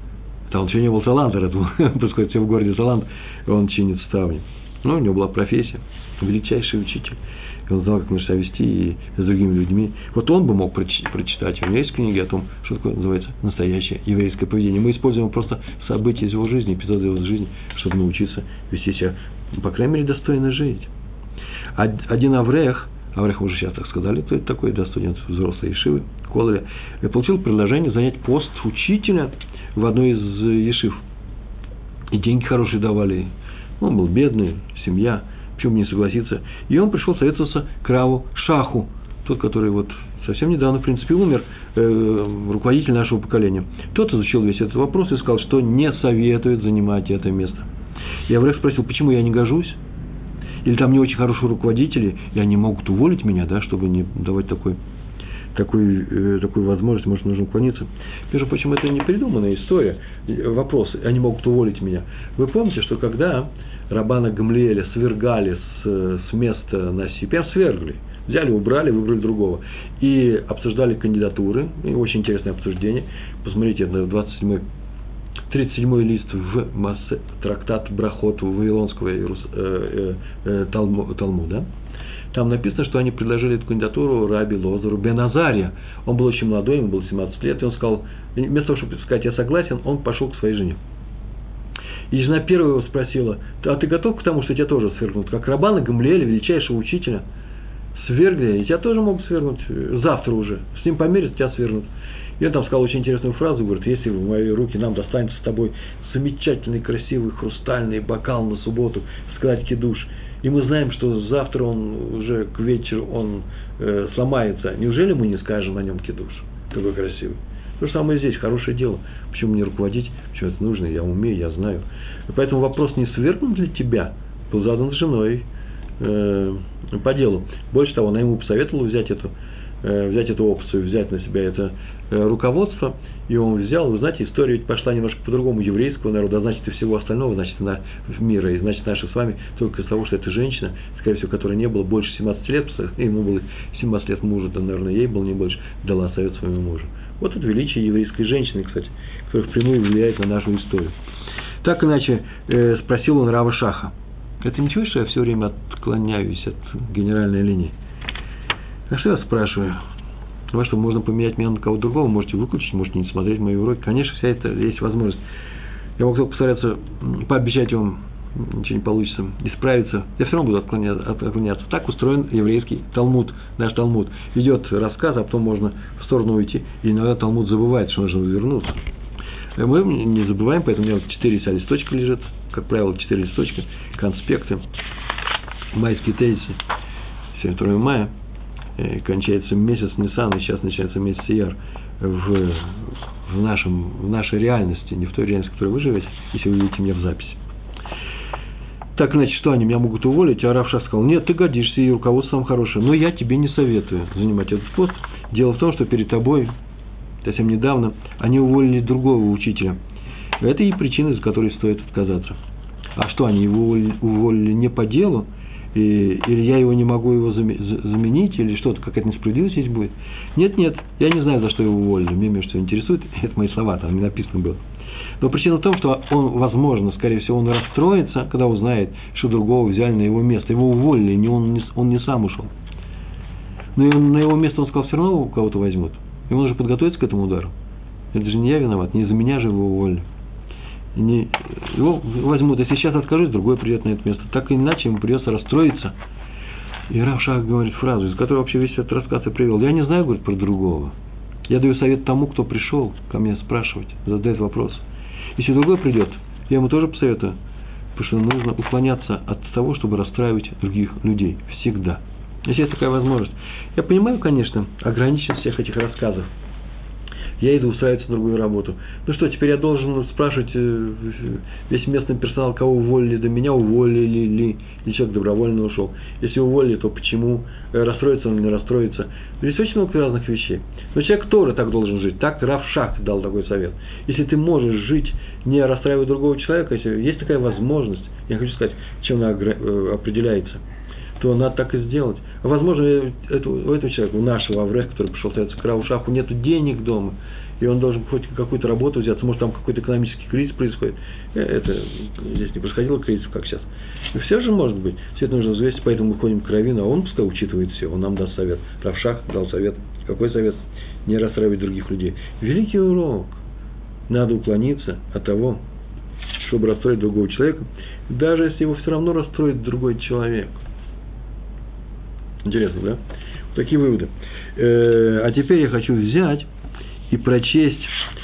[SPEAKER 1] там он еще не был Салантер, это [laughs] происходит все в городе Салант, он чинит ставни. Ну, у него была профессия, величайший учитель он знал, как нужно себя вести и с другими людьми. Вот он бы мог прочитать. У него есть книги о том, что такое называется настоящее еврейское поведение. Мы используем просто события из его жизни, эпизоды из его жизни, чтобы научиться вести себя, по крайней мере, достойно жить. Один Аврех, Аврех уже сейчас так сказали, кто это такой, да, студент взрослой Ешивы, Колоре, получил предложение занять пост учителя в одной из Ешив. И деньги хорошие давали. Он был бедный, семья – почему не согласиться. И он пришел советоваться к Раву Шаху, тот, который вот совсем недавно, в принципе, умер, э, руководитель нашего поколения. Тот изучил весь этот вопрос и сказал, что не советует занимать это место. И Аврех спросил, почему я не гожусь? Или там не очень хорошие руководители, и они могут уволить меня, да, чтобы не давать такой такую, э, такую возможность, может, нужно уклониться. Между прочим, это не придуманная история. Вопрос, они могут уволить меня. Вы помните, что когда Рабана Гамлиэля свергали с, с места на Си, прям свергли, взяли, убрали, выбрали другого. И обсуждали кандидатуры, и очень интересное обсуждение. Посмотрите, это 27 37 лист в массе, трактат Брахот Вавилонского э, э, э, Талмуда. Там написано, что они предложили эту кандидатуру Раби Лозару Беназария. Он был очень молодой, ему было 17 лет, и он сказал, вместо того, чтобы сказать, я согласен, он пошел к своей жене. И жена первая его спросила, а ты готов к тому, что тебя тоже свергнут? Как Рабана Гамлиэля, величайшего учителя, свергли, и тебя тоже могут свергнуть завтра уже. С ним померят, тебя свергнут. И он там сказал очень интересную фразу, говорит, если в мои руки нам достанется с тобой замечательный, красивый, хрустальный бокал на субботу, сказать кидуш, и мы знаем, что завтра он уже к вечеру он э, сломается. Неужели мы не скажем на нем кидуш? Какой красивый. То же самое здесь, хорошее дело. Почему не руководить? Почему это нужно? Я умею, я знаю. И поэтому вопрос не свергнут ли тебя, был задан с женой э, по делу. Больше того, она ему посоветовала взять эту Э, взять эту опцию, взять на себя это руководство, и он взял, вы знаете, история ведь пошла немножко по-другому еврейского народа, а значит и всего остального, значит, на, мира, и значит наша с вами только из того, что это женщина, скорее всего, которой не было больше 17 лет, [laughs] ему было 17 лет мужа, да, наверное, ей было не больше, дала совет своему мужу. Вот это величие еврейской женщины, кстати, которая впрямую влияет на нашу историю. Так иначе э, спросил он Рава Шаха. Это ничего, что я все время отклоняюсь от генеральной линии? А что я спрашиваю? Ну, что можно поменять меня на кого-то другого, можете выключить, можете не смотреть мои уроки. Конечно, вся это есть возможность. Я могу только постараться пообещать вам, ничего не получится, исправиться. Я все равно буду отклоняться. отклоняться. Так устроен еврейский Талмуд, наш Талмуд. Идет рассказ, а потом можно в сторону уйти, и иногда Талмуд забывает, что нужно вернуться. Мы не забываем, поэтому у меня вот 4 вся листочка лежит, как правило, 4 листочка, конспекты, майские тезисы, сегодня 2 мая – Э, кончается месяц Нисан, и сейчас начинается месяц Яр в, в, нашем, в нашей реальности, не в той реальности, в которой вы живете, если вы видите меня в записи. Так, значит, что они меня могут уволить? А Равшах сказал, нет, ты годишься, и руководство там хорошее, но я тебе не советую занимать этот пост. Дело в том, что перед тобой, совсем недавно, они уволили другого учителя. Это и причина, из которой стоит отказаться. А что, они его уволили не по делу, и, или я его не могу его заменить, или что-то, какая-то несправедливость здесь будет. Нет, нет, я не знаю, за что его уволили. Мне между что интересует, [laughs] это мои слова, там не написано было. Но причина в том, что он, возможно, скорее всего, он расстроится, когда узнает, что другого взяли на его место. Его уволили, не он, не, он не сам ушел. Но на его место он сказал, все равно кого-то возьмут. Ему нужно подготовиться к этому удару. Это же не я виноват, не за меня же его уволили не, его возьмут. Если сейчас откажусь, другой придет на это место. Так или иначе, ему придется расстроиться. И Равшах говорит фразу, из которой вообще весь этот рассказ и привел. Я не знаю, говорит, про другого. Я даю совет тому, кто пришел ко мне спрашивать, задать вопрос. Если другой придет, я ему тоже посоветую, потому что нужно уклоняться от того, чтобы расстраивать других людей. Всегда. Если есть такая возможность. Я понимаю, конечно, ограниченность всех этих рассказов. Я иду устраиваться на другую работу. Ну что, теперь я должен спрашивать э, весь местный персонал, кого уволили, да меня уволили ли, или человек добровольно ушел. Если уволили, то почему, э, расстроится он или не расстроится. Здесь очень много разных вещей. Но человек тоже так должен жить. Так Равшах дал такой совет. Если ты можешь жить, не расстраивая другого человека, если есть такая возможность, я хочу сказать, чем она э, определяется – то надо так и сделать. Возможно, это, у этого человека, у нашего Авреха, который пришел ставиться к Раушаху, нет денег дома, и он должен хоть какую-то работу взяться, может, там какой-то экономический кризис происходит. Э, это здесь не происходило кризис, как сейчас. Но все же может быть. Все это нужно взвесить, поэтому мы ходим к Равину, а он пускай учитывает все, он нам даст совет. Равшах дал совет. Какой совет? Не расстраивать других людей. Великий урок. Надо уклониться от того, чтобы расстроить другого человека, даже если его все равно расстроит другой человек – Интересно, да? Такие выводы. Э, а теперь я хочу взять и прочесть.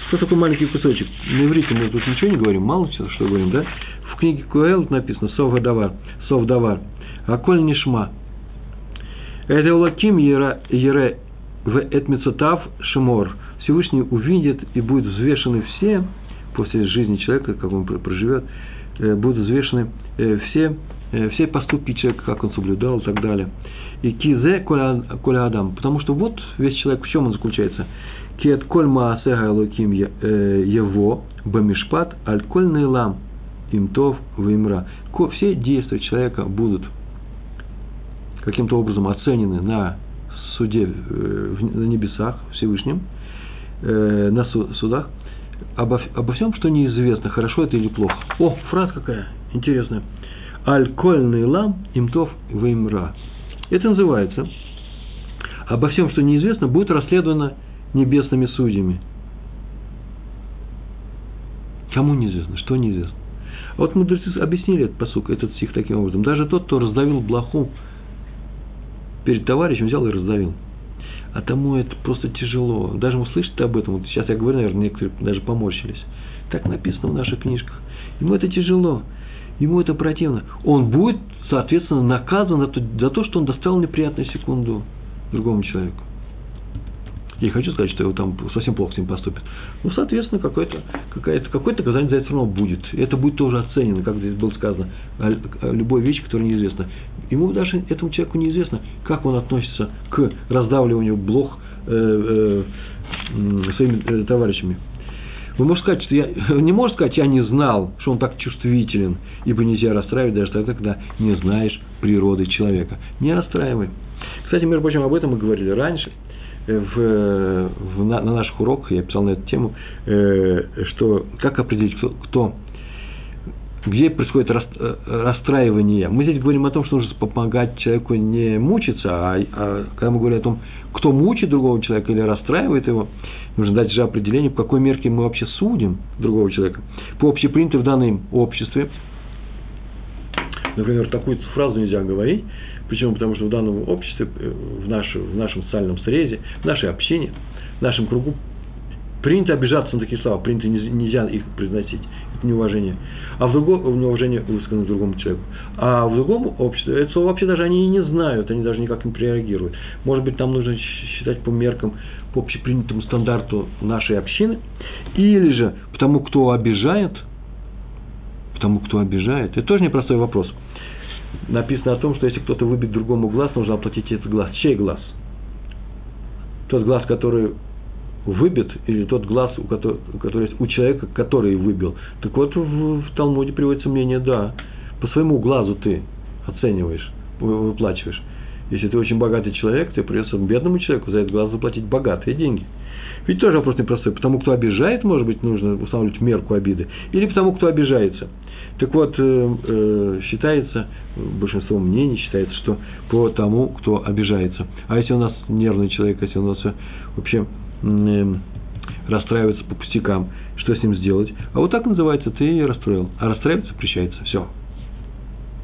[SPEAKER 1] Что такой маленький кусочек? На иврите мы тут ничего не говорим, мало что говорим, да? В книге Куэл написано Сов Давар, Сов Давар, Аколь Нишма. Это Улаким Ере в Этмицотав Шимор. Всевышний увидит и будут взвешены все, после жизни человека, как он проживет, э, будут взвешены э, все, все поступки человека, как он соблюдал и так далее и кизе коля адам. Потому что вот весь человек, в чем он заключается? Кет коль маасега луким э, его бамишпат аль коль нейлам имтов вимра. Все действия человека будут каким-то образом оценены на суде э, на небесах Всевышнем, э, на судах, обо, обо всем, что неизвестно, хорошо это или плохо. О, фраза какая интересная. Аль коль нейлам имтов вимра. Это называется «Обо всем, что неизвестно, будет расследовано небесными судьями». Кому неизвестно? Что неизвестно? Вот мудрецы объяснили этот посук, этот стих таким образом. Даже тот, кто раздавил блоху перед товарищем, взял и раздавил. А тому это просто тяжело. Даже услышать об этом, вот сейчас я говорю, наверное, некоторые даже поморщились. Так написано в наших книжках. Ему это тяжело ему это противно. Он будет, соответственно, наказан за то, за то что он доставил неприятную секунду другому человеку. Я не хочу сказать, что его там совсем плохо с ним поступит. Ну, соответственно, какое-то какое какое наказание за это все равно будет. И это будет тоже оценено, как здесь было сказано, любой вещь, которая неизвестна. Ему даже, этому человеку неизвестно, как он относится к раздавливанию блох э, э, своими э, товарищами. Вы можете сказать, что я [laughs] не может сказать, я не знал, что он так чувствителен, ибо нельзя расстраивать даже тогда, когда не знаешь природы человека. Не расстраивай. Кстати, между прочим, об этом мы говорили раньше. Э, в, в, на, на наших уроках я писал на эту тему, э, что как определить, кто, кто где происходит э, расстраивание. Мы здесь говорим о том, что нужно помогать человеку не мучиться, а, а когда мы говорим о том, кто мучит другого человека или расстраивает его, нужно дать же определение, в какой мерке мы вообще судим другого человека. По общепринятой в данном обществе, например, такую фразу нельзя говорить, почему? Потому что в данном обществе, э, в, наше, в нашем социальном срезе, в нашей общине, в нашем кругу принято обижаться на такие слова, принято нельзя их произносить неуважение, а в другом неуважение высказано другому человеку. А в другом обществе это слово вообще даже они и не знают, они даже никак не реагируют. Может быть, там нужно считать по меркам, по общепринятому стандарту нашей общины, или же потому, кто обижает, потому, кто обижает. Это тоже непростой вопрос. Написано о том, что если кто-то выбит другому глаз, нужно оплатить этот глаз. Чей глаз? Тот глаз, который выбит, или тот глаз, у которого, который есть у человека, который выбил. Так вот, в, в Талмуде приводится мнение, да, по своему глазу ты оцениваешь, выплачиваешь. Если ты очень богатый человек, ты придется бедному человеку за этот глаз заплатить богатые деньги. Ведь тоже вопрос непростой. Потому, кто обижает, может быть, нужно устанавливать мерку обиды. Или потому, кто обижается. Так вот, э, э, считается, большинство мнений считается, что по тому, кто обижается. А если у нас нервный человек, если у нас вообще Эм, расстраивается по пустякам, что с ним сделать. А вот так называется, ты ее расстроил. А расстраивать запрещается, все.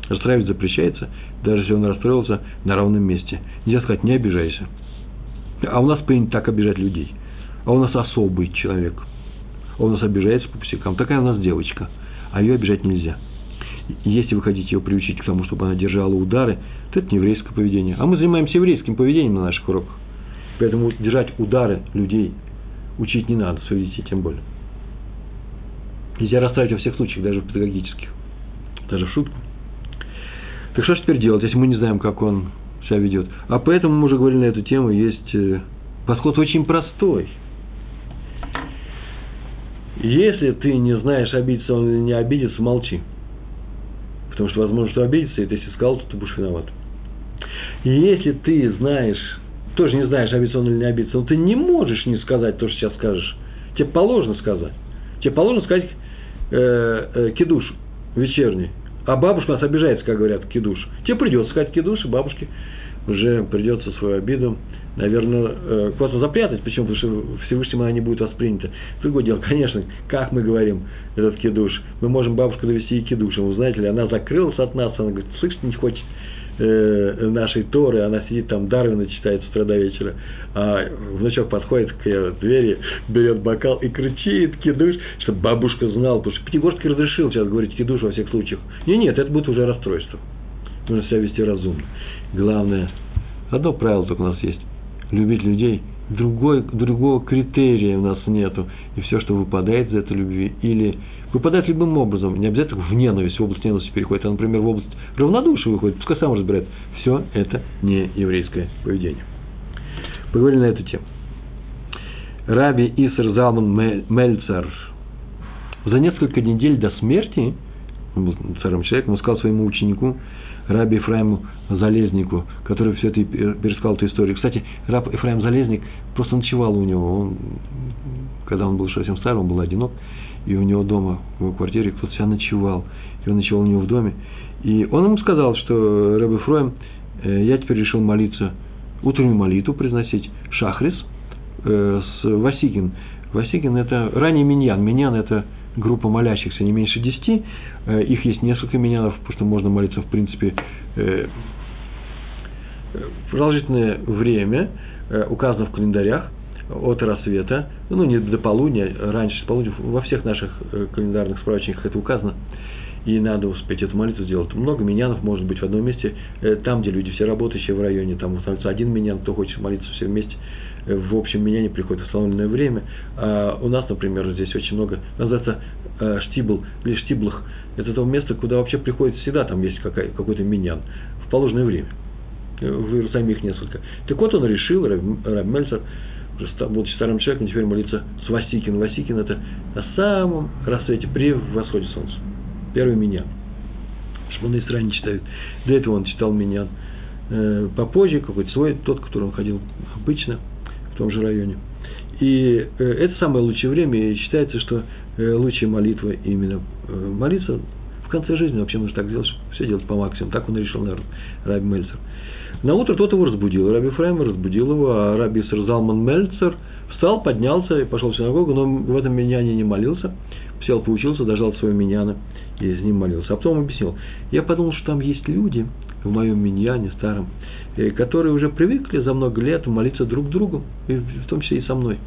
[SPEAKER 1] Расстраивать запрещается, даже если он расстроился на равном месте. Нельзя сказать, не обижайся. А у нас принято так обижать людей. А у нас особый человек. А у нас обижается по пустякам. Такая у нас девочка. А ее обижать нельзя. Если вы хотите ее приучить к тому, чтобы она держала удары, то это не еврейское поведение. А мы занимаемся еврейским поведением на наших уроках. Поэтому держать удары людей учить не надо, своих детей тем более. Нельзя расставить во всех случаях, даже в педагогических, даже в шутку. Так что же теперь делать, если мы не знаем, как он себя ведет? А поэтому мы уже говорили на эту тему, есть э, подход очень простой. Если ты не знаешь, обидеться он или не обидится, молчи. Потому что возможно, что обидится, и ты если сказал, то ты будешь виноват. И если ты знаешь, тоже не знаешь, обидится он или не обидится, но ты не можешь не сказать то, что сейчас скажешь. Тебе положено сказать. Тебе положено сказать э, э, кидуш вечерний. А бабушка нас обижается, как говорят, кидуш. Тебе придется сказать кидуш, и бабушке уже придется свою обиду, наверное, э, куда-то запрятать, почему? Потому что Всевышним она не будет воспринята. Другое дело, конечно, как мы говорим этот кидуш, мы можем бабушку довести и кидушем. Вы знаете ли, она закрылась от нас, она говорит, слышь, не хочет э, нашей Торы, она сидит там, Дарвина читает с утра до вечера, а внучок подходит к двери, берет бокал и кричит кидуш, чтобы бабушка знала, потому что Пятигорский разрешил сейчас говорить кидуш во всех случаях. Не, нет, это будет уже расстройство. Нужно себя вести разумно. Главное, одно правило только у нас есть. Любить людей – другой, другого критерия у нас нету. И все, что выпадает из этой любви, или выпадает любым образом, не обязательно в ненависть, в область ненависти переходит, а, например, в область равнодушия выходит, пускай сам разбирает. Все это не еврейское поведение. Поговорили на эту тему. Раби Исер Залман Мельцер за несколько недель до смерти, он был царем человеком, он сказал своему ученику, Раби Ефраиму Залезнику, который все это пересказал эту историю. Кстати, раб Ефраим Залезник просто ночевал у него. Он, когда он был совсем старый, он был одинок, и у него дома, в его квартире кто-то себя ночевал. И он ночевал у него в доме. И он ему сказал, что Раби Ефраим, э, я теперь решил молиться, утреннюю молитву произносить, шахрис, э, с Васигин. Васигин – это ранний миньян. Миньян – это группа молящихся не меньше десяти, э, их есть несколько миньянов, потому что можно молиться, в принципе, э, продолжительное время, э, указано в календарях, от рассвета, ну, не до полудня, раньше полудня, во всех наших календарных справочниках это указано, и надо успеть эту молитву сделать. Много миньянов может быть в одном месте, там, где люди все работающие в районе, там устанавливается один миньян, кто хочет молиться все вместе – в общем меня не приходит в установленное время. А у нас, например, здесь очень много, называется э, штибл или штиблах. Это то место, куда вообще приходит всегда, там есть какой-то миньян в положенное время. В Иерусалиме их несколько. Так вот он решил, Раб Мельцер, будучи старым человеком, теперь молиться с Васикин. Васикин это на самом рассвете, при восходе солнца. Первый миньян. Шманы Исраиль не читают. До этого он читал миньян э, попозже, какой-то свой, тот, который он ходил обычно – том же районе. И э, это самое лучшее время, и считается, что э, лучшая молитва именно молиться в конце жизни вообще нужно так делать, чтобы все делать по максимуму. Так он и решил, наверное, Раби Мельцер. На утро тот его разбудил. Раби Фрайм разбудил его, а Раби Залман Мельцер встал, поднялся и пошел в синагогу, но в этом миньяне не молился. Сел, поучился, дожал своего миньяна и с ним молился. А потом объяснил. Я подумал, что там есть люди в моем миньяне старом, которые уже привыкли за много лет молиться друг другу, и в том числе и со мной.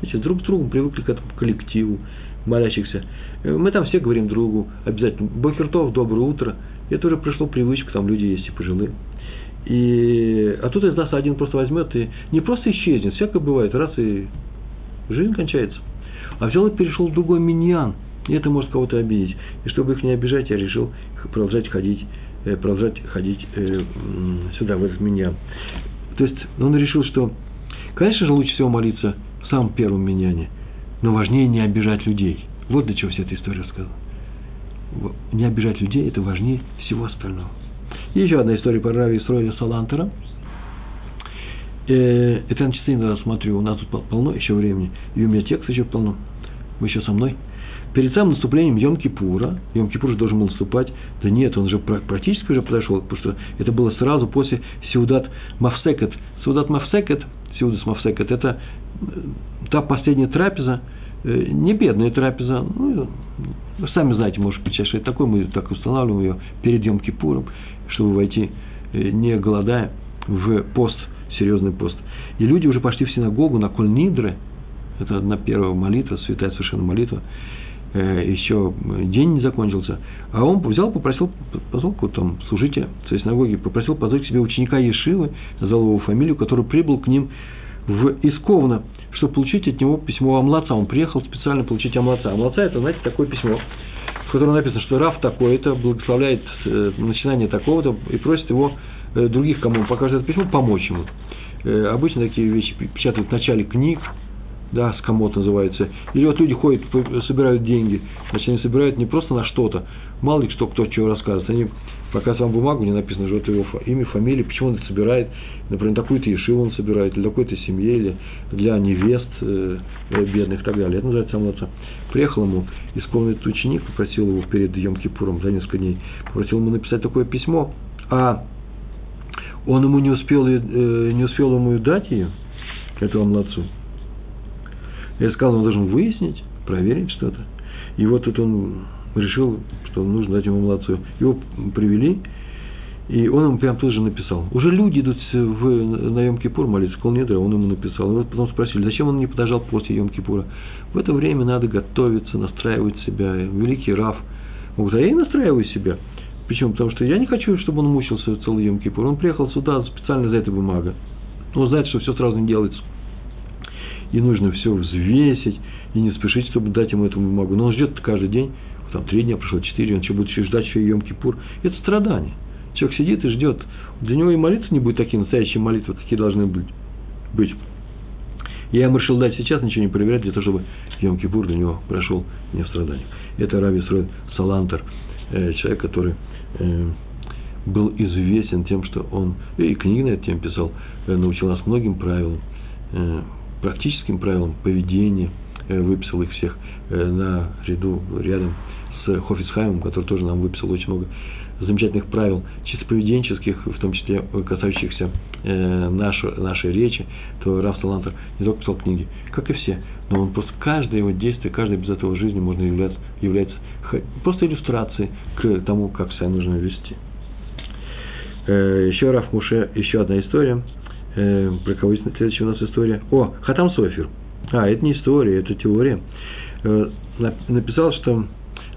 [SPEAKER 1] Видите, друг с другом привыкли к этому коллективу молящихся. Мы там все говорим другу обязательно «Бохертов, доброе утро». Это уже пришло привычка, там люди есть и пожилые. И, а тут из нас один просто возьмет и не просто исчезнет, всякое бывает, раз и жизнь кончается. А взял и перешел в другой миньян, и это может кого-то обидеть. И чтобы их не обижать, я решил продолжать ходить Э, продолжать ходить э, сюда, в этот меня. То есть он решил, что, конечно же, лучше всего молиться в самом первом миньяне, но важнее не обижать людей. Вот для чего вся эта история рассказана. Не обижать людей – это важнее всего остального. И еще одна история про Рави Исроиля Салантера. Э, это на часы иногда смотрю, у нас тут полно еще времени, и у меня текст еще полно. Вы еще со мной? перед самым наступлением Йом-Кипура, Йом-Кипур же должен был наступать, да нет, он же практически уже подошел, потому что это было сразу после Сеудат Мавсекет. Сеудат Мавсекет, Сеудас Мавсекет, это э, та последняя трапеза, не бедная трапеза, ну, вы сами знаете, может быть, что это такое, мы так устанавливаем ее перед Йом-Кипуром, чтобы войти, э, не голодая, в пост, серьезный пост. И люди уже пошли в синагогу на Коль-Нидры, это одна первая молитва, святая совершенно молитва, Э, еще день не закончился, а он взял, попросил, позвал там служителя своей синагоги, попросил позвать к себе ученика Ешивы, назвал его фамилию, который прибыл к ним в Исковно, чтобы получить от него письмо Амлаца. Он приехал специально получить Амлаца. Амлаца – это, знаете, такое письмо, в котором написано, что Раф такой-то благословляет э, начинание такого-то и просит его э, других, кому он покажет это письмо, помочь ему. Э, обычно такие вещи печатают в начале книг, да, скомот называется. Или вот люди ходят, собирают деньги. Значит, они собирают не просто на что-то. Мало ли кто, кто чего рассказывает. Они показывают вам бумагу, не написано, что это его имя, фамилия, почему он это собирает. Например, такую-то ешиву он собирает, для такой-то семье, или для невест э, э бедных и так далее. Это называется амлаца. Приехал ему из комнаты ученик, попросил его перед Йом-Кипуром за несколько дней, попросил ему написать такое письмо, а он ему не успел, э, не успел ему дать ее, этому младцу. Я сказал, он должен выяснить, проверить что-то. И вот тут он решил, что нужно дать ему младцу. Его привели, и он ему прям тут же написал. Уже люди идут в, на Йом-Кипур молиться, Колнедра, он ему написал. И вот потом спросили, зачем он не подождал после Йом-Кипура? В это время надо готовиться, настраивать себя. Великий Раф. Он говорит, а я и настраиваю себя. Почему? Потому что я не хочу, чтобы он мучился целый Йом-Кипур. Он приехал сюда специально за этой бумагой. Он знает, что все сразу не делается и нужно все взвесить, и не спешить, чтобы дать ему эту бумагу. Но он ждет каждый день, там три дня прошло, четыре, он еще будет еще ждать и Йом-Кипур. Это страдание. Человек сидит и ждет. Для него и молиться не будет такие настоящие молитвы, какие должны быть. Я ему решил дать сейчас, ничего не проверять, для того, чтобы Йом-Кипур для него прошел не в страданиях. Это Раби Срой Салантер, э, человек, который э, был известен тем, что он, и книги на эту тему писал, э, научил нас многим правилам, практическим правилам поведения, э, выписал их всех э, на ряду рядом с Хофисхаймом, который тоже нам выписал очень много замечательных правил, чисто поведенческих, в том числе касающихся э, нашей, нашей речи, то Раф Салантер не только писал книги, как и все, но он просто каждое его действие, каждый без этого жизни можно являться, является просто иллюстрацией к тому, как себя нужно вести. Э, еще Раф Муше, еще одна история – э, про кого есть следующая у нас история? О, Хатам Софер. А, это не история, это теория. Э, написал, что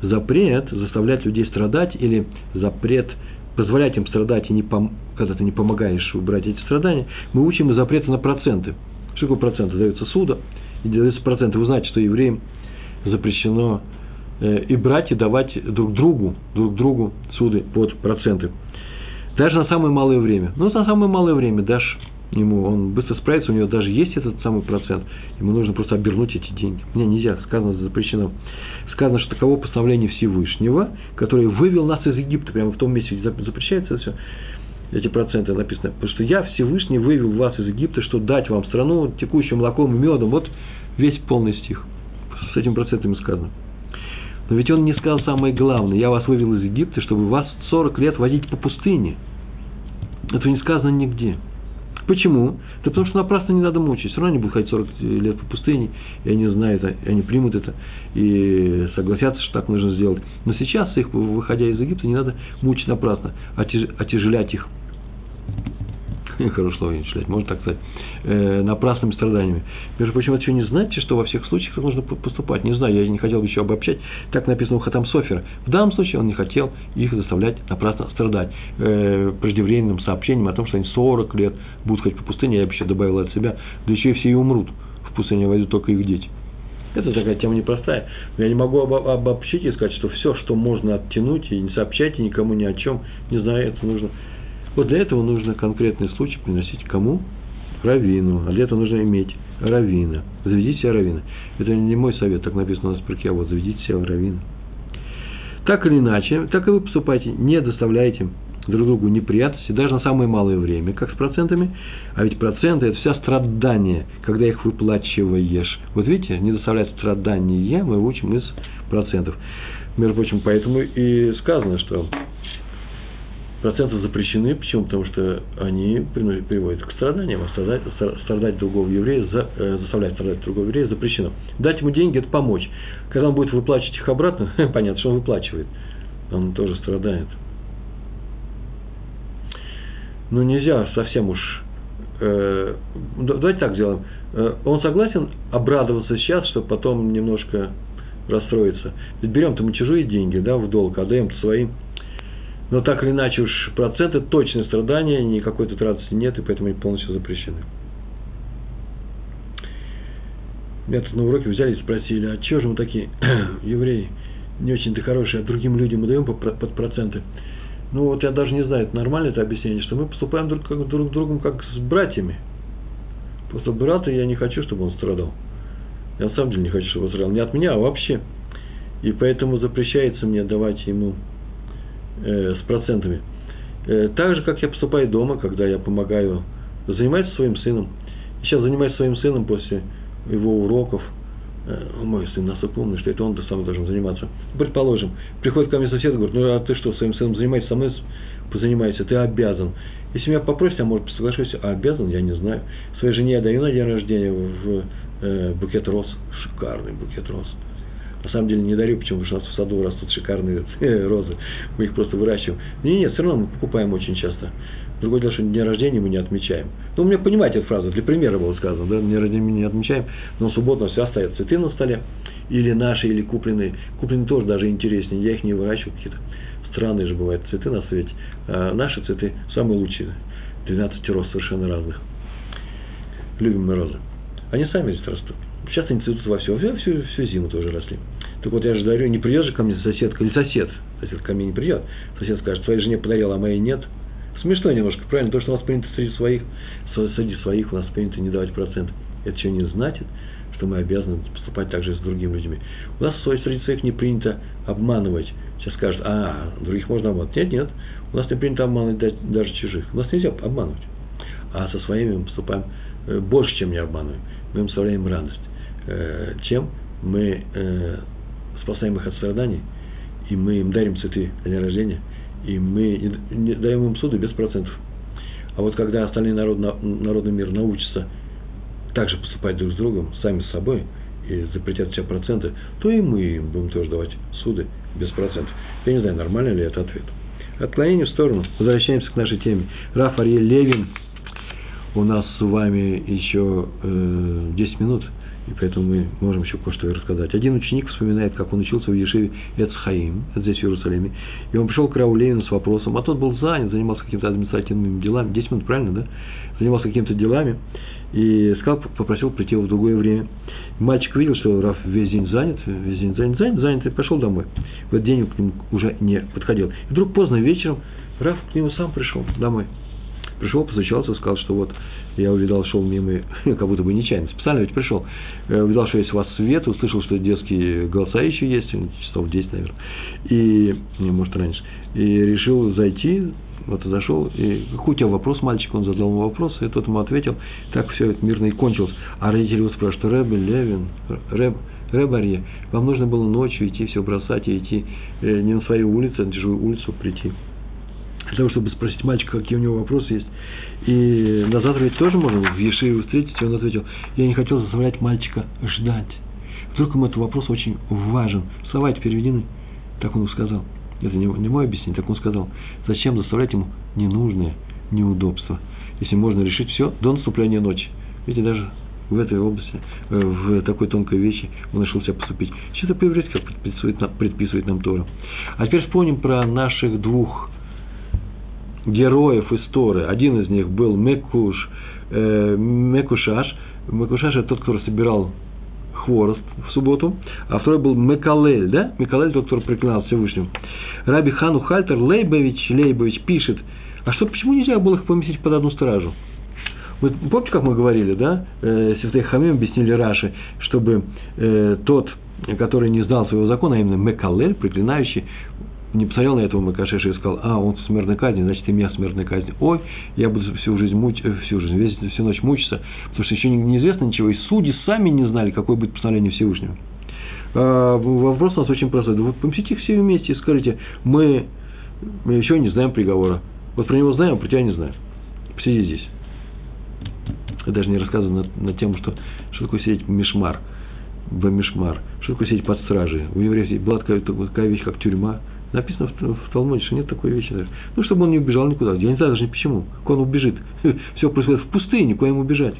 [SPEAKER 1] запрет заставлять людей страдать или запрет позволять им страдать, и не пом- когда ты не помогаешь убрать эти страдания, мы учим из запрета на проценты. Что такое проценты? Дается суда, и даются проценты. Вы знаете, что евреям запрещено э, и брать, и давать друг другу, друг другу суды под проценты. Даже на самое малое время. Ну, на самое малое время дашь ему, он быстро справится, у него даже есть этот самый процент, ему нужно просто обернуть эти деньги. Не, нельзя, сказано, запрещено. Сказано, что таково постановление Всевышнего, который вывел нас из Египта, прямо в том месте, где запрещается все, эти проценты написано, потому что я Всевышний вывел вас из Египта, что дать вам страну, текущим молоком и медом, вот весь полный стих. С этими процентами сказано. Но ведь он не сказал самое главное, я вас вывел из Египта, чтобы вас 40 лет водить по пустыне. Это не сказано нигде. Почему? Да потому что напрасно не надо мучить. Все равно они будут ходить 40 лет по пустыне, и они знают, и они примут это, и согласятся, что так нужно сделать. Но сейчас, их, выходя из Египта, не надо мучить напрасно, отяжелять их. Хорошее слово не можно так сказать, э, напрасными страданиями. Между прочим, вы еще не знаете, что во всех случаях нужно поступать. Не знаю, я не хотел бы еще обобщать. Так написано у Хатам Софера. В данном случае он не хотел их заставлять напрасно страдать. Э, преждевременным сообщением о том, что они 40 лет будут ходить по пустыне, я бы еще добавил от себя, да еще и все и умрут. В пустыне войдут только их дети. Это такая тема непростая. Я не могу обобщить и сказать, что все, что можно оттянуть, и не сообщайте никому ни о чем, не знаю, это нужно вот для этого нужно конкретный случай приносить кому? Равину. А для этого нужно иметь равина. Заведите себе равина. Это не мой совет, так написано у нас в парке, а вот заведите себе равина. Так или иначе, так и вы поступайте, не доставляйте друг другу неприятности, даже на самое малое время, как с процентами. А ведь проценты – это вся страдания, когда их выплачиваешь. Вот видите, не доставлять страдания мы учим из процентов. Между прочим, поэтому и сказано, что проценты запрещены. Почему? Потому что они приводят к страданиям. А страдать, страдать другого еврея, за, э, заставлять страдать другого еврея запрещено. Дать ему деньги – это помочь. Когда он будет выплачивать их обратно, [laughs] понятно, что он выплачивает. Он тоже страдает. Ну, нельзя совсем уж э, давайте так сделаем. Э, он согласен обрадоваться сейчас, чтобы потом немножко расстроиться. Ведь берем-то мы чужие деньги, да, в долг, отдаем своим. Но так или иначе уж проценты точные страдания, никакой тут радости нет, и поэтому они полностью запрещены. Меня тут на уроке взяли и спросили, а чего же мы такие [clears throat] евреи, не очень-то хорошие, а другим людям мы даем под проценты? Ну вот я даже не знаю, это нормально это объяснение, что мы поступаем друг, как, друг другом как с братьями. Просто брата я не хочу, чтобы он страдал. Я на самом деле не хочу, чтобы он страдал. Не от меня, а вообще. И поэтому запрещается мне давать ему э, с процентами. Э, так же, как я поступаю дома, когда я помогаю, занимаюсь своим сыном. Сейчас занимаюсь своим сыном после его уроков. Э, мой сын настолько умный, что это он сам должен заниматься. Предположим, приходит ко мне сосед и говорит, ну а ты что, своим сыном занимаешься, со мной позанимайся, ты обязан. Если меня попросят, я, может, соглашусь, а обязан, я не знаю. Своей жене я даю на день рождения в э, букет роз, шикарный букет роз. На самом деле не дарю, почему, у нас в саду растут шикарные [laughs] розы. Мы их просто выращиваем. Нет, нет, все равно мы покупаем очень часто. Другое дело, что день рождения мы не отмечаем. Ну, у меня понимаете эту фразу, для примера было сказано, да, день рождения мы не отмечаем, но субботу все остается цветы на столе, или наши, или купленные. Купленные тоже даже интереснее, я их не выращиваю, какие-то странные же бывают цветы на свете. А наши цветы самые лучшие, 12 роз совершенно разных. Любим мы розы. Они сами здесь растут. Сейчас они цветут во все, всю, всю, зиму тоже росли. Так вот, я же говорю, не придет же ко мне соседка, или сосед, сосед ко мне не придет, сосед скажет, твоей жене подарил, а моей нет. Смешно немножко, правильно, то, что у нас принято среди своих, среди своих у нас принято не давать процент. Это еще не значит, что мы обязаны поступать так же с другими людьми. У нас среди своих не принято обманывать. Сейчас скажут, а, других можно обманывать. Нет, нет, у нас не принято обманывать даже чужих. У нас нельзя обманывать. А со своими мы поступаем э, больше, чем не обманываем. Мы им составляем радость. Э, чем мы э, спасаем их от страданий, и мы им дарим цветы на день рождения, и мы не даем им суды без процентов. А вот когда остальные народ, народный мир научатся также поступать друг с другом, сами с собой, и запретят все проценты, то и мы им будем тоже давать суды без процентов. Я не знаю, нормально ли это ответ. Отклонение в сторону. Возвращаемся к нашей теме. Раф Левин. У нас с вами еще э, 10 минут и поэтому мы можем еще кое-что рассказать. Один ученик вспоминает, как он учился в Ешиве Эцхаим, здесь в Иерусалиме, и он пришел к Рау Левину с вопросом, а тот был занят, занимался какими-то административными делами, 10 минут, правильно, да? Занимался какими-то делами, и сказал, попросил прийти его в другое время. Мальчик видел, что Раф весь день занят, весь день занят, занят, занят, и пошел домой. В этот день он к нему уже не подходил. И вдруг поздно вечером Раф к нему сам пришел домой. Пришел, постучался, сказал, что вот я увидал, шел мимо, [laughs] как будто бы нечаянно, специально ведь пришел, э, увидал, что есть у вас свет, услышал, что детские голоса еще есть, часов 10, наверное, и, не, может, раньше, и решил зайти, вот зашел, и какой у вопрос, мальчик, он задал ему вопрос, и тот ему ответил, так все это мирно и кончилось. А родители его спрашивают, Рэбе, Левин, Рэб, Рэбарье, вам нужно было ночью идти, все бросать и идти э, не на свою улицу, а на чужую улицу прийти для того, чтобы спросить мальчика, какие у него вопросы есть. И на завтра ведь тоже можно в Ешиве встретить, и он ответил, я не хотел заставлять мальчика ждать. Вдруг ему этот вопрос очень важен. Слова эти переведены, так он сказал. Это не, не мое объяснение, так он сказал. Зачем заставлять ему ненужные неудобства, если можно решить все до наступления ночи. Видите, даже в этой области, э, в такой тонкой вещи он решил себя поступить. Что-то по-еврейски предписывает, предписывает нам Тора. А теперь вспомним про наших двух героев истории. Один из них был Мекуш, э, Мекушаш. Мекушаш – это тот, который собирал хворост в субботу, а второй был Мекалель, да? Мекалель, тот, который преклинал Всевышнему. Раби Хану Хальтер Лейбович, Лейбович пишет, а что, почему нельзя было их поместить под одну стражу? Вы помните, как мы говорили, да? Э, Святые Хамим объяснили Раши, чтобы э, тот, который не знал своего закона, а именно Мекалель, проклинающий, не посмотрел на этого Макашеша и сказал, а, он в смертной казни, значит, и меня в смертной казни. Ой, я буду всю жизнь, муч... Э, всю жизнь, весь, всю ночь мучиться, потому что еще неизвестно ничего, и судьи сами не знали, какое будет постановление Всевышнего. А, вопрос у нас очень простой. Вы поместите их все вместе и скажите, мы, мы еще не знаем приговора. Вот про него знаем, а про тебя не знаем. Посиди здесь. Я даже не рассказываю на, на тему, что, что такое сидеть мишмар. В мишмар. Что такое сидеть под стражей. У евреев была такая, такая вещь, как тюрьма. Написано в, в Талмуде, что нет такой вещи даже. Ну, чтобы он не убежал никуда. Я не знаю даже почему. Куда он убежит. [laughs] Все происходит в пустыне, куда ему убежать.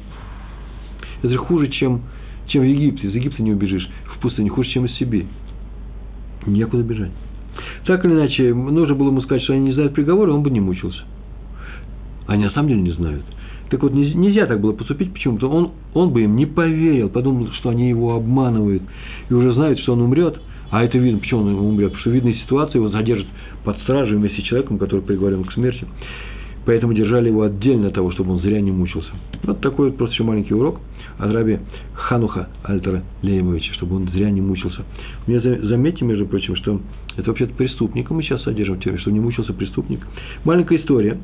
[SPEAKER 1] Это же хуже, чем, чем в Египте. Из Египта не убежишь. В пустыне хуже, чем из Сибири. Некуда бежать. Так или иначе, нужно было ему сказать, что они не знают приговора, он бы не мучился. Они на самом деле не знают. Так вот, нельзя так было поступить, почему? Потому он, он бы им не поверил, подумал, что они его обманывают, и уже знают, что он умрет, а это видно, почему он умрет, потому что видно ситуация, его задержат под стражей вместе с человеком, который приговорен к смерти. Поэтому держали его отдельно от того, чтобы он зря не мучился. Вот такой вот просто еще маленький урок от раби Хануха Альтера Леймовича, чтобы он зря не мучился. Мне заметьте, между прочим, что это вообще-то преступника мы сейчас содержим в теме, что не мучился преступник. Маленькая история.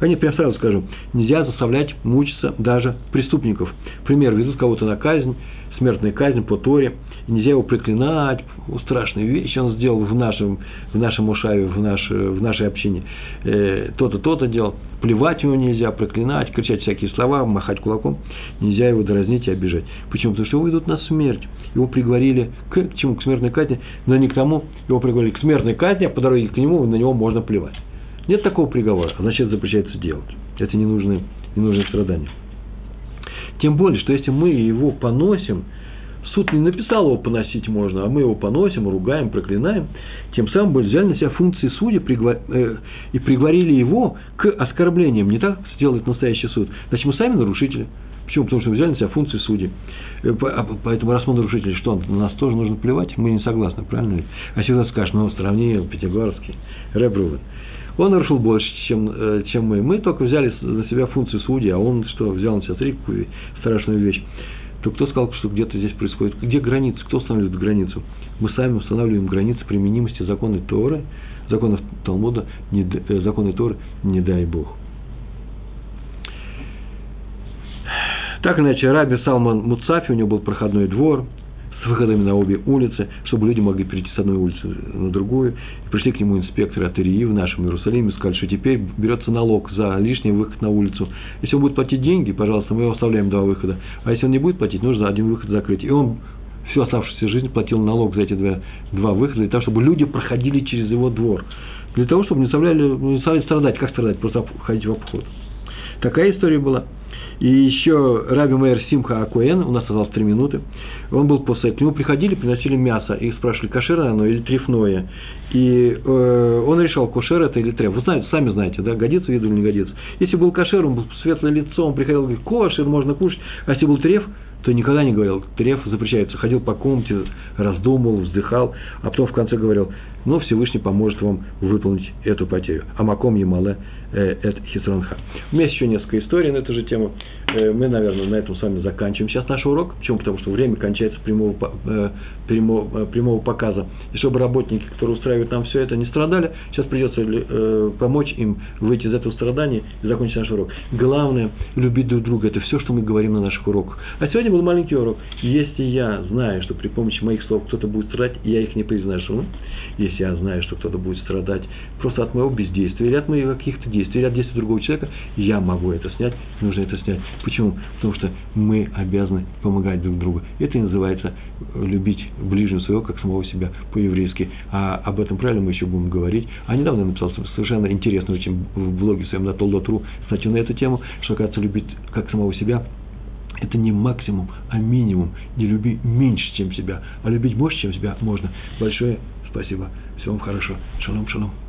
[SPEAKER 1] А нет, прям сразу скажу, нельзя заставлять мучиться даже преступников. Пример, ведут кого-то на казнь, смертная казнь по Торе, и нельзя его проклинать, страшные вещи он сделал в нашем, в нашем ушаве, в, наш, в нашей общине. Э, то-то, то-то делал. Плевать его нельзя, проклинать, кричать всякие слова, махать кулаком. Нельзя его дразнить и обижать. Почему? Потому что его ведут на смерть. Его приговорили к, к чему? К смертной казни, но не к тому. Его приговорили к смертной казни, а по дороге к нему на него можно плевать. Нет такого приговора, а значит запрещается делать. Это не нужны, не нужны страдания. Тем более, что если мы его поносим, суд не написал его поносить можно, а мы его поносим, ругаем, проклинаем, тем самым мы взяли на себя функции судьи э, и приговорили его к оскорблениям. Не так сделает настоящий суд. Значит, мы сами нарушители. Почему? Потому что мы взяли на себя функции судьи. Э, а, поэтому, раз мы нарушители, что, на нас тоже нужно плевать? Мы не согласны, правильно? А всегда скажешь, ну, сравни Пятигорский, Ребрувен. Он нарушил больше, чем, э, чем мы. Мы только взяли на себя функцию судьи, а он что, взял на себя такую страшную вещь. То кто сказал, что где-то здесь происходит? Где границы? Кто устанавливает границу? Мы сами устанавливаем границы применимости законы Торы, законов Талмуда, не, э, законы Торы, не дай Бог. Так иначе, Раби Салман Муцафи, у него был проходной двор – с выходами на обе улицы, чтобы люди могли перейти с одной улицы на другую. И пришли к нему инспекторы от Ирии в нашем Иерусалиме сказали, что теперь берется налог за лишний выход на улицу. Если он будет платить деньги, пожалуйста, мы его оставляем два выхода. А если он не будет платить, нужно один выход закрыть. И он всю оставшуюся жизнь платил налог за эти два, два выхода, для того, чтобы люди проходили через его двор. Для того, чтобы не заставляли, не заставляли страдать. Как страдать? Просто ходить в обход. Такая история была. И еще Раби Мейер Симха Акуэн, у нас осталось три минуты, он был после, к нему приходили, приносили мясо, и спрашивали, кошерное оно или трефное. И э, он решал, кошер это или треф. Вы знаете, сами знаете, да, годится виду или не годится. Если был кошер, он был светлое лицо, он приходил говорит, кошер, можно кушать. А если был треф, то никогда не говорил, треф запрещается. Ходил по комнате, раздумывал, вздыхал, а потом в конце говорил, ну, Всевышний поможет вам выполнить эту потерю. А маком Ямале э, эт хисранха. У меня есть еще несколько историй на эту же тему. Э, мы, наверное, на этом с вами заканчиваем сейчас наш урок. Почему? Потому что время кончается прямого, э, прямого, прямого показа. И чтобы работники, которые устраивают нам все это, не страдали, сейчас придется помочь им выйти из этого страдания и закончить наш урок. Главное – любить друг друга. Это все, что мы говорим на наших уроках. А сегодня был маленький урок. Если я знаю, что при помощи моих слов кто-то будет страдать, я их не произношу, если я знаю, что кто-то будет страдать просто от моего бездействия или от моих каких-то действий, или от действий другого человека, я могу это снять, нужно это снять. Почему? Потому что мы обязаны помогать друг другу. Это и называется любить ближнего своего, как самого себя по-еврейски. А об этом правильно мы еще будем говорить. А недавно я написал совершенно интересно очень в блоге своем на Толдотру статью на эту тему, что, оказывается, любить как самого себя это не максимум, а минимум. Не люби меньше, чем себя, а любить больше, чем себя можно. Большое спасибо. Всего вам хорошо. Шалом, шалом.